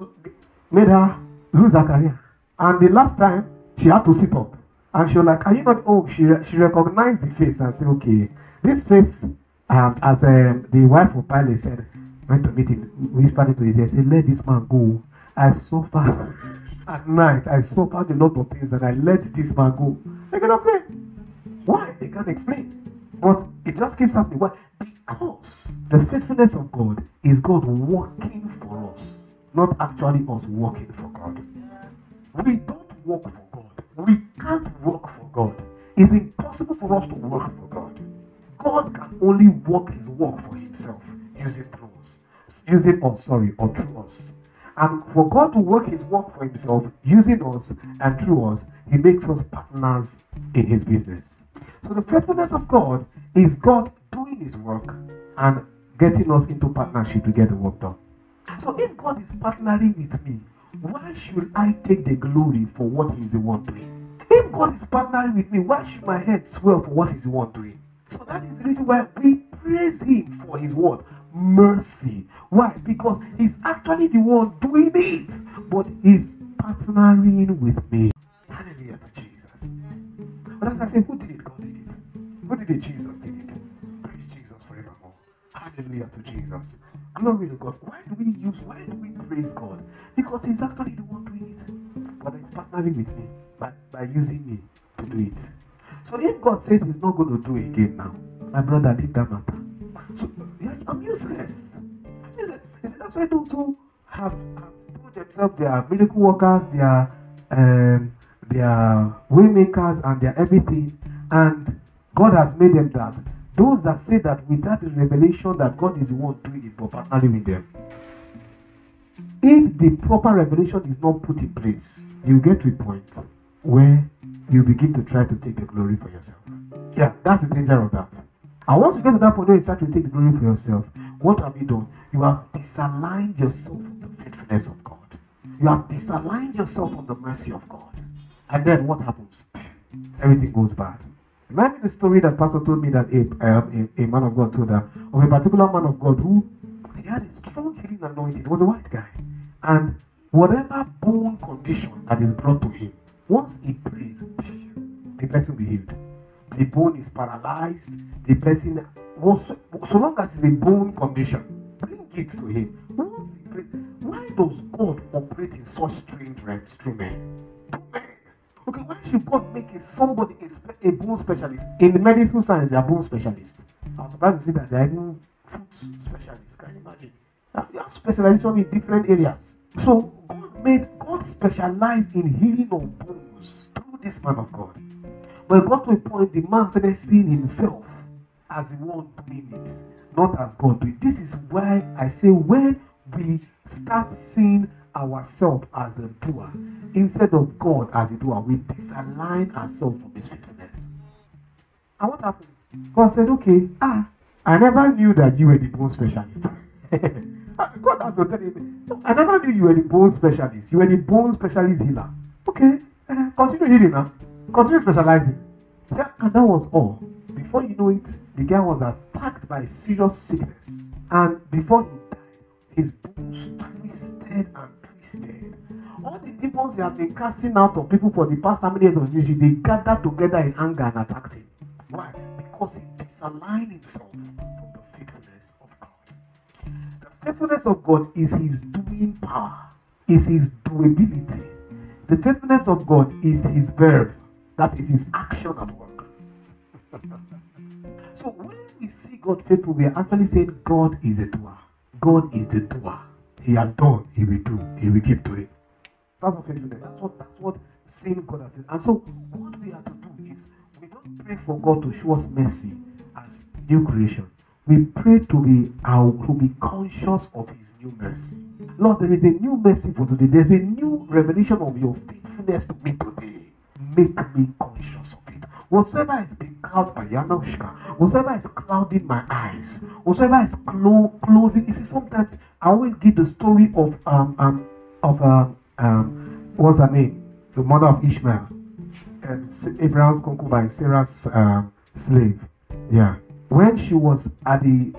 made her lose her career. And the last time, she had to sit up. And she was like, Are you not? Oh, she, she recognized the face and said, Okay, this face, um, as um, the wife of Pilate said, went to meet him, whispered into his ear, said, Let this man go. I suffer [laughs] at night. I suffered a lot of things and I let this man go. They cannot play. Why? They can't explain. But it just keeps happening. Why? Because the faithfulness of God is God working for us, not actually us working for God. We don't work for God. We can't work for God. It's impossible for us to work for God. God can only work his work for himself using through us. Using us, sorry, or through us. And for God to work his work for himself using us and through us, he makes us partners in his business. So the faithfulness of God is God doing his work and getting us into partnership to get the work done. So if God is partnering with me, why should I take the glory for what He's the one doing? If God is partnering with me, why should my head swell for what He's the one doing? So that is the reason why we praise Him for His word mercy. Why? Because He's actually the one doing it, but He's partnering with me. Hallelujah to Jesus. But as I say, who did it? God did it. Who did it? Jesus Hallelujah to Jesus. Glory to God. Why do we use, why do we praise God? Because He's actually the one doing it. But He's partnering with me by, by using me to do it. So if God says He's not going to do it again now, my brother, leave that matter. So yeah, I'm useless. I'm useless. That's why those who have, have told themselves they are miracle workers, they are um, they are waymakers, and they are everything, and God has made them that. Those that say that without the revelation that God is the one doing it, but partnering with them. If the proper revelation is not put in place, you get to a point where you begin to try to take the glory for yourself. Yeah, that's the danger of that. And once you get to that point where you start to take the glory for yourself, what have you done? You have disaligned yourself from the faithfulness of God. You have disaligned yourself from the mercy of God. And then what happens? Everything goes bad. Remember the story that Pastor told me that a, um, a, a man of God told her of a particular man of God who he had a strong healing anointing. He was a white guy. And whatever bone condition that is brought to him, once he prays, the person will be healed. The bone is paralyzed, the person, so, so long as it's a bone condition, bring it to him. Once he prays, why does God operate in such strange realms through men? Okay, why should God make a, somebody a, a bone specialist? In the medical science, they are bone specialists. I was surprised to see that they are even foot specialists. Can you imagine? You have specialization in different areas. So God made God specialize in healing of bones through this man of God. But it got to a point the man started seeing himself as the one doing it, not as God doing. This is why I say when we start seeing ourselves as the doer instead of God as a doer, we disalign ourselves from His faithfulness. And what happened? God said, Okay, ah, I never knew that you were the bone specialist. [laughs] God has to tell him, I never knew you were the bone specialist. You were the bone specialist healer. Okay, uh, continue healing now. Continue specializing. And that was all. Before you know it, the guy was attacked by serious sickness. And before he died, his bones twisted and. All the demons he have been casting out of people for the past how many years of ministry, they gathered together in anger and attacked him. Why? Because he misaligned himself from the faithfulness of God. The faithfulness of God is his doing power, is his doability. The faithfulness of God is his verb, that is his action at work. [laughs] so when we see God faithful, we are actually saying God is a doer. God is the doer. He has done, he will do, he will keep doing. That's what faithfulness. That's what that's what saying God has done. And so what we have to do is we don't pray for God to show us mercy as new creation. We pray to be our to be conscious of his new mercy. Lord, there is a new mercy for today. There's a new revelation of your faithfulness to me today. Make me conscious of it. Whatever is being clouded by Yanoshka, whatever is clouding my eyes, whatever is clo- closing. You see, sometimes I always give the story of um um of um um what's her name? The mother of Ishmael. Um, Abraham's concubine, Sarah's um, slave. Yeah. When she was at the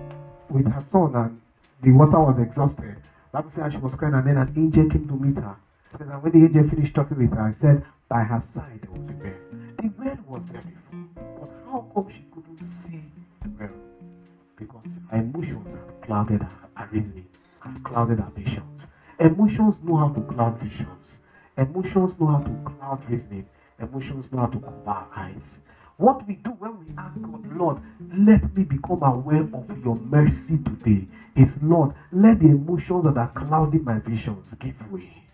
with her son and the water was exhausted, Bible says she was crying, and then an angel came to meet her. And when the angel finished talking with her, I said, by her side there was a well. The well was there before, but how come she couldn't see the well? Because her emotions had clouded her, reasoning, had clouded her visions. Emotions know how to cloud visions. Emotions know how to cloud reasoning. Emotions know how to cover our eyes. What we do when we ask God, Lord, let me become aware of your mercy today, is Lord, let the emotions that are clouding my visions give way.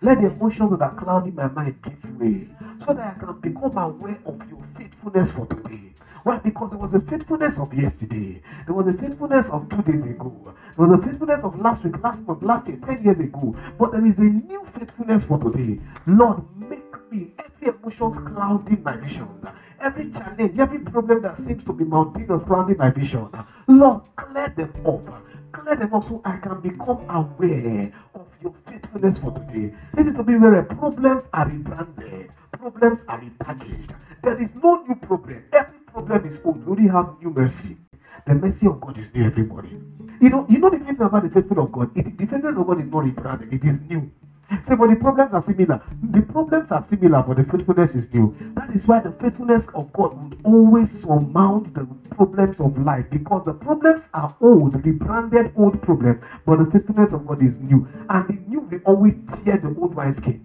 Let the emotions that are clouding my mind give way so that I can become aware of your faithfulness for today. Why? Because there was a faithfulness of yesterday. There was a faithfulness of two days ago. There was a faithfulness of last week, last month, last year, 10 years ago. But there is a new faithfulness for today. Lord, make me every emotion clouding my vision. every challenge, every problem that seems to be mountainous surrounding my vision, Lord, clear them off. Clear them off so I can become aware of your faithfulness for today. Is to be where problems are rebranded, problems are repackaged. There is no new problem. Every problem is old. We only have new mercy. The mercy of God is new every morning. You know, you know the thing about the faithfulness of God. It, the faithfulness of God is not rebranded. It is new. Say, but the problems are similar. Mm. The problems are similar, but the faithfulness is new. That is why the faithfulness of God would always surmount the problems of life because the problems are old, rebranded old problems, but the faithfulness of God is new. And the new will always tear the old wineskin.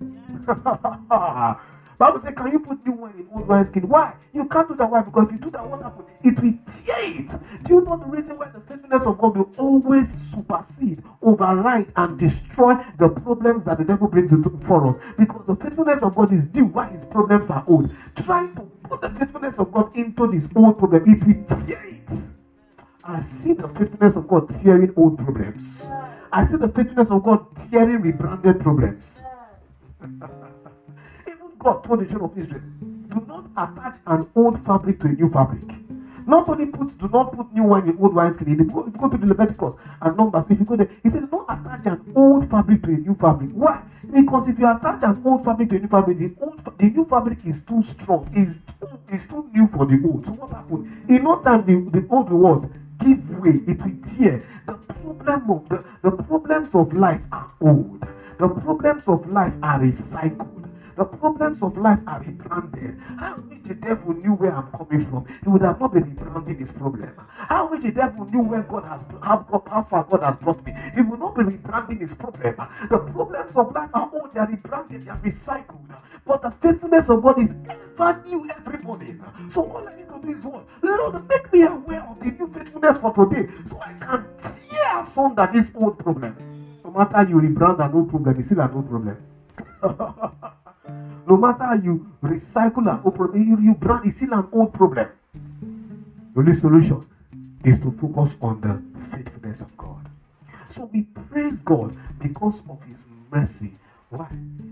[laughs] Bible says, Can you put new wine in old wine skin? Why? You can't do that. Why? Because if you do that, what happens? It will tear it. Do you know the reason why the faithfulness of God will always supersede, override, and destroy the problems that the devil brings into for us? Because the faithfulness of God is due while his problems are old. Trying to put the faithfulness of God into this old problem, it will tear it. I see the faithfulness of God tearing old problems. I see the faithfulness of God tearing rebranded problems. [laughs] God told the children of Israel, do not attach an old fabric to a new fabric. Not only put, do not put new wine in old wine skin. If you go, if you go to the Leviticus and Numbers, if you go there, he says, don't attach an old fabric to a new fabric. Why? Because if you attach an old fabric to a new fabric, the old, the new fabric is too strong, is too, It's too new for the old. So what happened? In no time, the, the old what? Give way. It will tear. The problem of the, the problems of life are old. The problems of life are recycled. The problems of life are rebranded. How wish the devil knew where I'm coming from, he would have not been rebranding his problem. How wish the devil knew where God has how, how far God has brought me, he would not be rebranding his problem. The problems of life are all they are rebranded, they are recycled. But the faithfulness of God is ever new every morning. So all I need to do is what? Lord, make me aware of the new faithfulness for today so I can tear asunder this old problem. No matter you rebrand an old problem, it's still an old problem. [laughs] no matter how you recycle an old problem, you, you brand it's still an old problem. The only solution is to focus on the faithfulness of God. So we praise God because of His mercy. Why?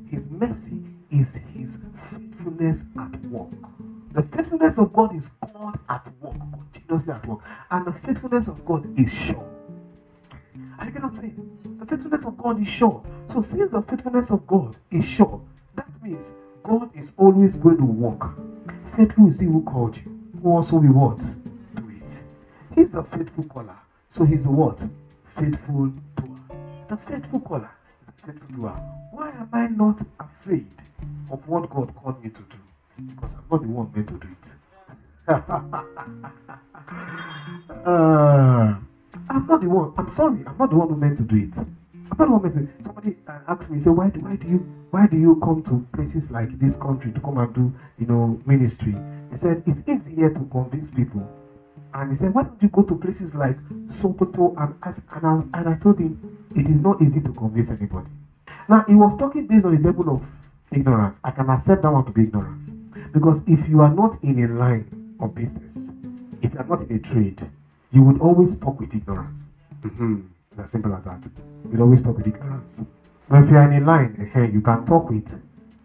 His mercy is His faithfulness at work. The faithfulness of God is God at work, continuously at work. And the faithfulness of God is sure. What I'm saying? The faithfulness of God is sure. So since the faithfulness of God is sure, that means God is always going to work. Faithful is he who called you, who also will what? Do it. He's a faithful caller. So he's a what? Faithful doer. The faithful caller faithful doer. Why am I not afraid of what God called me to do? Because I'm not the one meant to do it. uh, [laughs] I'm not the one. I'm sorry. I'm not the one who meant to do it. Not one to. Somebody uh, asked me, say, why do why do you why do you come to places like this country to come and do you know ministry? He said it's easier to convince people. And he said, why don't you go to places like Sokoto and ask? And I, and I told him it is not easy to convince anybody. Now he was talking based on the level of ignorance. I can accept that one to be ignorance because if you are not in a line of business, if you are not in a trade, you would always talk with ignorance. Mm-hmm. As simple as that. You'd always talk with ignorance. But if you are in a line, hey, you can talk with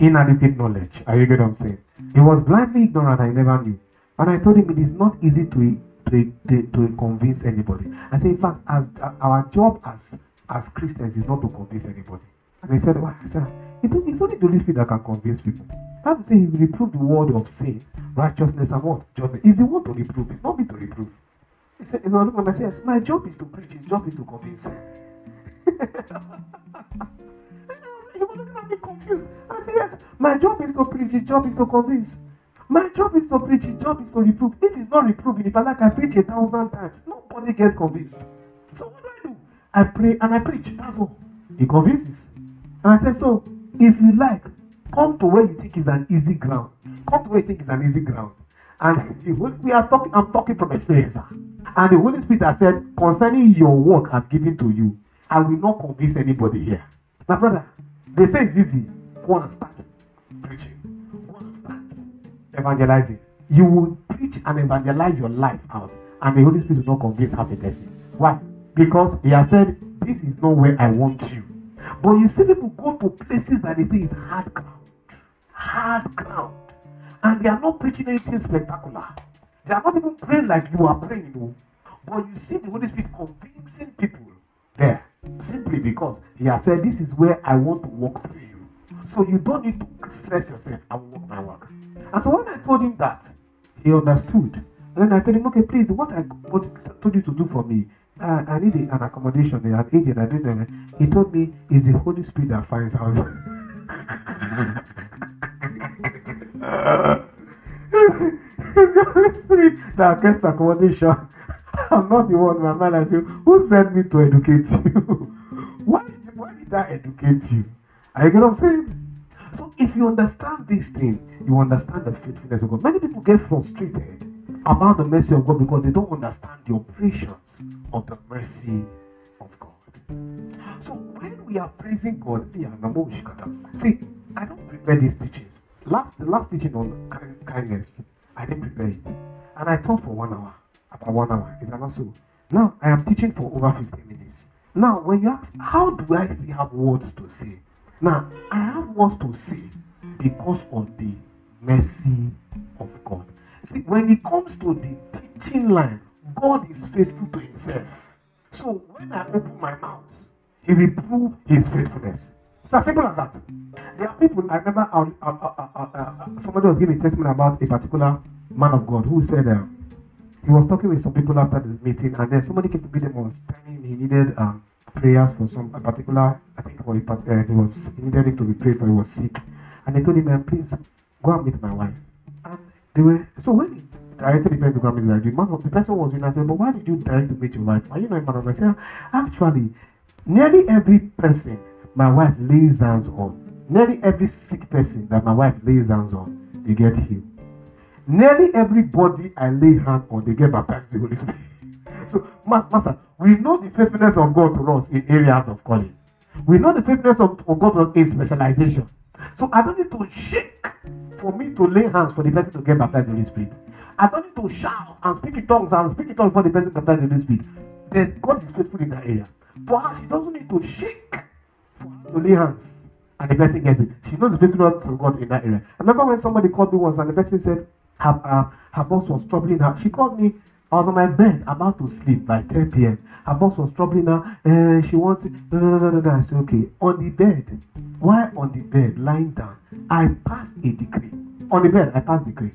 inadequate knowledge. Are you get what I'm saying? He was blindly ignorant, I never knew. And I told him it is not easy to to, to, to convince anybody. I said, in fact, as uh, our job as as Christians is not to convince anybody. And he said, Why? I said, it's only the Holy Spirit that can convince people. I have to say, he will reprove the word of sin, righteousness, and what? Judgment. He's the one to reprove. It's not me to reprove. He said, you know, look when I say, yes, my job is to preach, his job is to convince. he was looking at me confused. I said, yes, my job is to preach, his job is to convince. My job is to preach, his job is to reprove. If he's not reproving, if I like I preach a thousand times, nobody gets convinced. So what do I do? I pray and I preach. That's all. He convinces. And I said, so if you like, come to where you think is an easy ground. Come to where you think is an easy ground. And we are talking, I'm talking from experience. And the Holy Spirit has said, concerning your work I've given to you, I will not convince anybody here. My brother, they say it's easy. Go and start preaching. Go and start evangelizing. You will preach and evangelize your life out, and the Holy Spirit will not convince half a person. Why? Because He has said, This is not where I want you. But you see people go to places that they say is hard ground. Hard ground. And they are not preaching anything spectacular. They are not even praying like you are praying. But you see the Holy Spirit convincing people there simply because He has said, This is where I want to walk through you. So you don't need to stress yourself. I will walk my work. And so when I told him that, he understood. And then I told him, Okay, please, what I what told you to do for me, uh, I need an accommodation, an agent. I didn't. He told me, It's the Holy Spirit that finds out. [laughs] it's Holy Spirit that gets accommodation. I'm not the one, my man. I say, who sent me to educate you? why, did, why did I educate you? Are you get what I'm saying? So if you understand this thing, you understand the faithfulness of God. Many people get frustrated about the mercy of God because they don't understand the operations of the mercy of God. So when we are praising God, see, I don't prepare these teachings. Last last teaching on kindness, I didn't prepare it. And I taught for one hour. About one hour. Is that not so? Now I am teaching for over 15 minutes. Now, when you ask, how do I still have words to say? Now, I have words to say because of the mercy of God. See, when it comes to the teaching line, God is faithful to himself. So when I open my mouth, he will prove his faithfulness. It's as simple as that. There are people, I remember uh, uh, uh, somebody was giving a testimony about a particular man of God who said uh, he was talking with some people after the meeting, and then somebody came to meet him was telling he needed um, prayers for some a particular. I think for a, uh, he was he needed to be prayed for. He was sick, and they told him, please go and meet my wife." And they were so when he directed the person to go and meet the wife, the the person was in and said, "But why did you direct to meet your wife? Are you not a man of God?" I said, "Actually, nearly every person my wife lays hands on, nearly every sick person that my wife lays hands on, they get healed." Nearly everybody I lay hands on, they get baptized the Holy Spirit. [laughs] So, Master, we know the faithfulness of God to us in areas of calling. We know the faithfulness of, of God to us in specialization. So, I don't need to shake for me to lay hands for the person to get baptized in the Spirit. I don't need to shout and speak in tongues and speak in tongues for the person to get baptized in the Spirit. There's, God is faithful in that area. For her, she doesn't need to shake to lay hands and the person gets it. She knows the faithfulness of God in that area. I remember when somebody called me once and the person said her, uh, her boss was troubling her. She called me. I was on my bed about to sleep by 10 p.m. Her boss was troubling her. Uh, she wants it. No, no, no, no, no. I said, okay. On the bed, while on the bed, lying down, I passed a decree. On the bed, I passed the decree.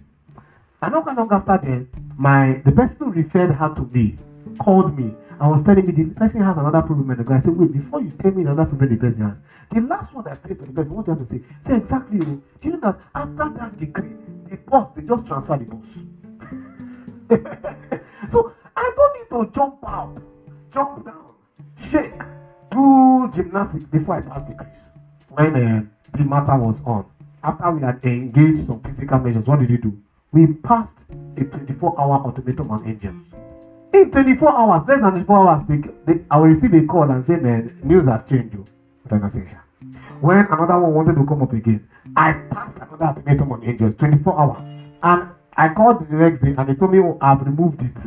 And not long after then, my the person who referred her to me called me and was telling me the person has another problem in the guy. I said, wait, before you tell me another problem the person has, the last one I prayed for the person, what do you have to say? Say exactly. oh. Do you know that after that decree, the boss, they just transfer the boss. [laughs] so I don't need to jump out, jump down, shake, do gymnastics before I pass decrees. When uh, the matter was on, after we had engaged some physical measures, what did you do? We passed a 24 hour ultimatum on angels. In 24 hours, less than 24 hours, they, they, I will receive a call and say, man, news has changed you. Say, yeah. When another one wanted to come up again, I passed another ultimatum on angels, 24 hours. And I called the next day and they told me, oh, I've removed it.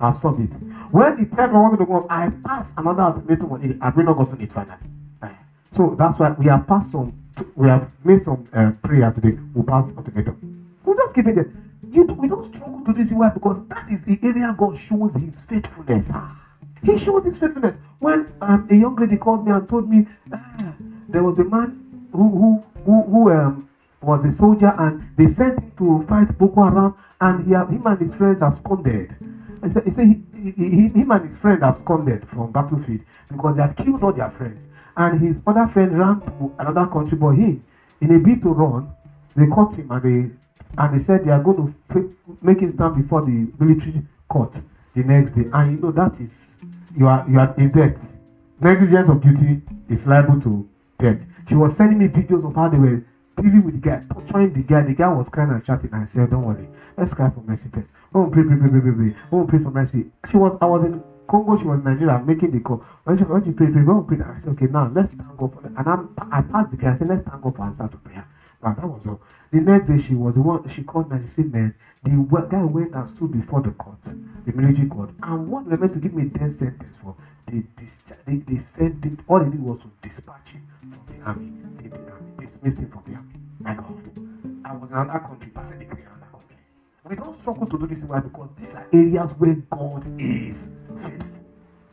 I've solved it. When the third one wanted to come, I passed another ultimatum on angels. I've really not gotten it finally. Aye. So that's why we have passed some, we have made some uh, prayers today. We passed ultimatum. We'll just keep it there. You do, we don't struggle to this why because that is the area God shows His faithfulness. Ah. He shows His faithfulness. When um, a young lady called me and told me ah, there was a man who who who, who um, was a soldier and they sent him to fight Boko Haram and he, him and his friends absconded. He said, he said he, he, he, him and his friend absconded from battlefield because they had killed all their friends. And his other friend ran to another country, but he, in a bid to run, they caught him and they and they said they are going to make him stand before the military court the next day. And you know that is you are you are is death. Negligence of duty is liable to death. She was sending me videos of how they were dealing with the guy, torturing the guy. The guy was crying and shouting. And I said, Don't worry, let's cry for mercy first. Oh, pray, pray, pray, pray, pray, pray. Oh, pray for mercy. She was I was in Congo, she was in Nigeria making the call. When she, when she prayed, pray, when we prayed, I said, Okay, now let's thank God for that. And I'm, I passed the prayer. I said, Let's thank God for answer to prayer. Now that was all. The next day she was the one she called and she said, Man, the guy went and stood before the court, the military court, and what they meant to give me death sentence for, they discharged they, they sent it all they did was to dispatch him from the army, take the army, dismiss him from the army. My God. I was in another country, passing in another country. We don't struggle to do this why because these are areas where God is faithful.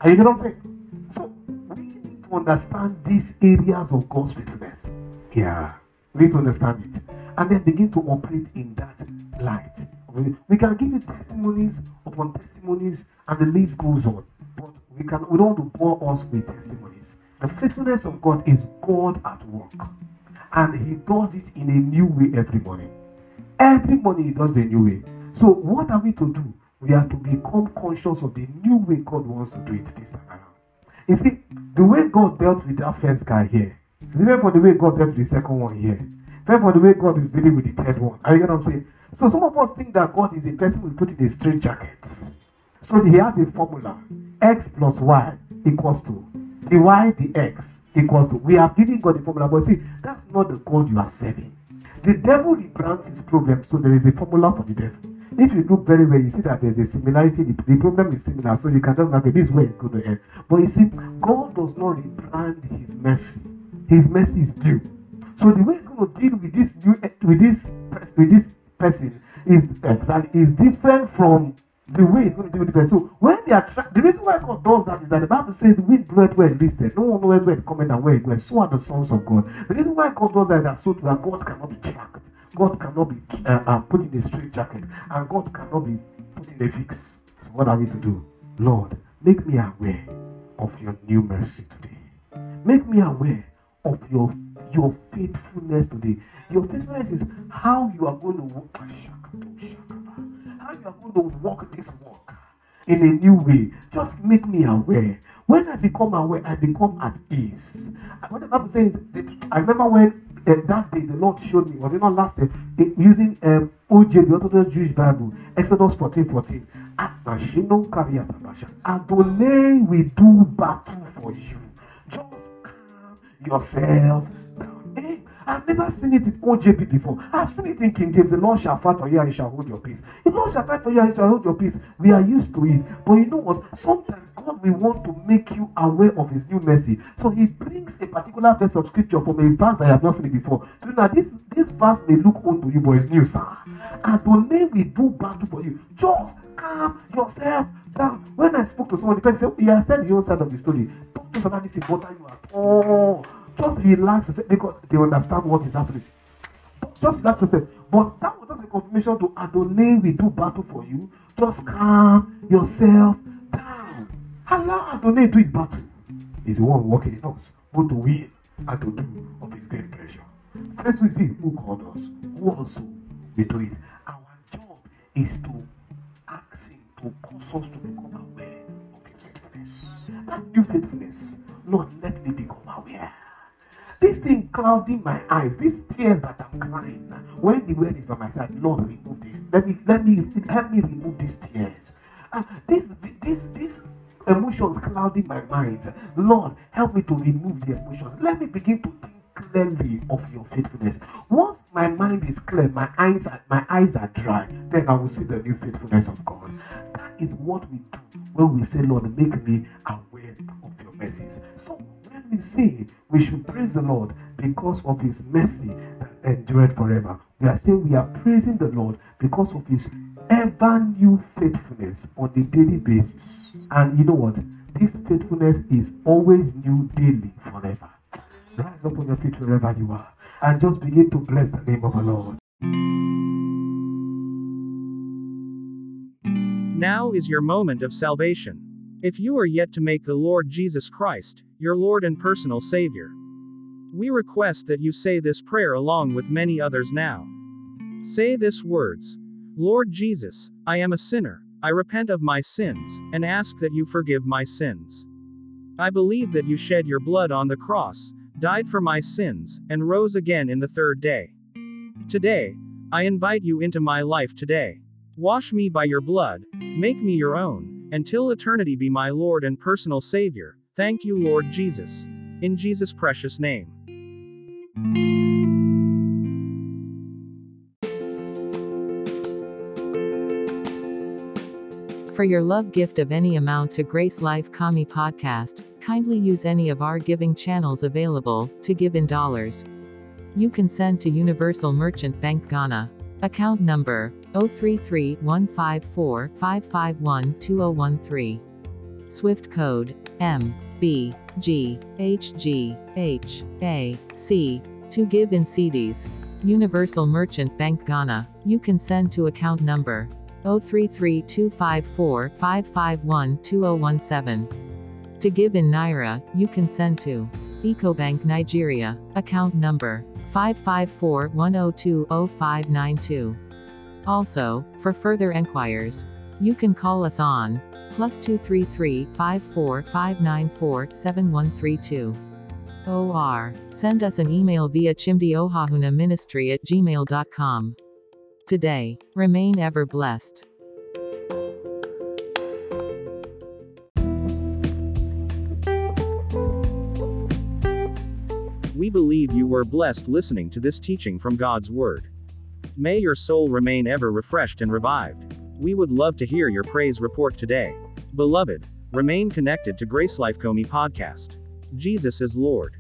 Are you get what I'm saying? So we need to understand these areas of God's faithfulness. Yeah. Need to understand it. And then begin to operate in that light. We, we can give you testimonies upon testimonies, and the list goes on. But we can we don't want to bore us with testimonies. The faithfulness of God is God at work. And He does it in a new way every morning. Every morning He does a new way. So what are we to do? We are to become conscious of the new way God wants to do it this time around. You see, the way God dealt with that first guy here, different from the way God dealt with the second one here. Different from the way God is dealing with the third one. Are you get what I'm saying? So some of us think that God is a person we put in a straight jacket. So he has a formula. X plus Y equals to the Y, the X equals to. We have given God the formula, but see, that's not the God you are serving. The devil rebrands his problem, so there is a formula for the devil. If you look very well, you see that there's a similarity. The, the problem is similar, so you can just okay, this way is going to end. But you see, God does not rebrand His mercy. His mercy is due. So the way He's going to deal with this new, with this with this person is exactly is different from the way He's going to deal with the person. So when they are tra- the reason why God does that is that the Bible says, "Wind bloweth where listed, no one knows where it cometh and where it goes." So are the sons of God. The reason why God does that is that so that God cannot be tracked. God cannot be uh, put in a straight jacket, and God cannot be put in a fix. So what are we to do? Lord, make me aware of your new mercy today. Make me aware of your your faithfulness today. Your faithfulness is how you are going to walk. How you are going to walk this walk in a new way. Just make me aware. When I become aware, I become at ease. What the Bible says, I remember when uh, that day the Lord showed me, was it not last year, using um, OJ, the Orthodox Jewish Bible, Exodus 14 14. Adonai will do battle for you. Yourself down. I've never seen it in OJB before. I've seen it in King James. The Lord shall fight for you and you shall hold your peace. The Lord shall fight for you and you shall hold your peace. We are used to it. But you know what? Sometimes God will want to make you aware of His new mercy. So He brings a particular verse of scripture from a verse that I have not seen before. So now this, this verse may look old to you, but it's new, sir. Adonai will do battle for you. Just calm yourself down. When I spoke to someone, the person said, He has said the whole side of the story. Don't think about this important you at all. Just relax because they understand what is happening. Just relax yourself. But that was just a confirmation to Adonai will do battle for you. Just calm yourself down. Allow Adonai do his battle. He's the one working in us, both to will and to do of his great pleasure. First we see who called us, who also we do it. Our job is to ask him to cause us to become aware of his faithfulness. That new faithfulness, Lord, let me become aware. This thing clouding my eyes, these tears that I'm crying, when the word is by my side, Lord, remove this. Let me, let me, help me remove these tears. Uh, this, this, this emotions clouding my mind. Lord, help me to remove the emotions. Let me begin to think clearly of your faithfulness. Once my mind is clear, my eyes are, my eyes are dry, then I will see the new faithfulness of God. That is what we do when we say, Lord, make me aware of your mercies. We say we should praise the Lord because of his mercy that endured forever. We are saying we are praising the Lord because of his ever new faithfulness on a daily basis. And you know what? This faithfulness is always new daily forever. Rise up on your feet wherever you are and just begin to bless the name of the Lord. Now is your moment of salvation. If you are yet to make the Lord Jesus Christ your Lord and personal Savior, we request that you say this prayer along with many others now. Say this words Lord Jesus, I am a sinner, I repent of my sins, and ask that you forgive my sins. I believe that you shed your blood on the cross, died for my sins, and rose again in the third day. Today, I invite you into my life today. Wash me by your blood, make me your own, until eternity be my Lord and personal Savior. Thank you, Lord Jesus. In Jesus' precious name. For your love gift of any amount to Grace Life COMI podcast, kindly use any of our giving channels available to give in dollars. You can send to Universal Merchant Bank Ghana. Account number 033 154 551 2013. Swift code M B G H G H A C to give in cedis. Universal Merchant Bank Ghana. You can send to account number 033 254 551 2017. To give in Naira, you can send to EcoBank Nigeria, account number 554-102-0592. Also, for further enquiries, you can call us on plus 233-54-594-7132. OR. Send us an email via chimdiohahuna at gmail.com. Today, remain ever blessed. We believe you were blessed listening to this teaching from God's Word. May your soul remain ever refreshed and revived. We would love to hear your praise report today. Beloved, remain connected to Grace Life COMI podcast. Jesus is Lord.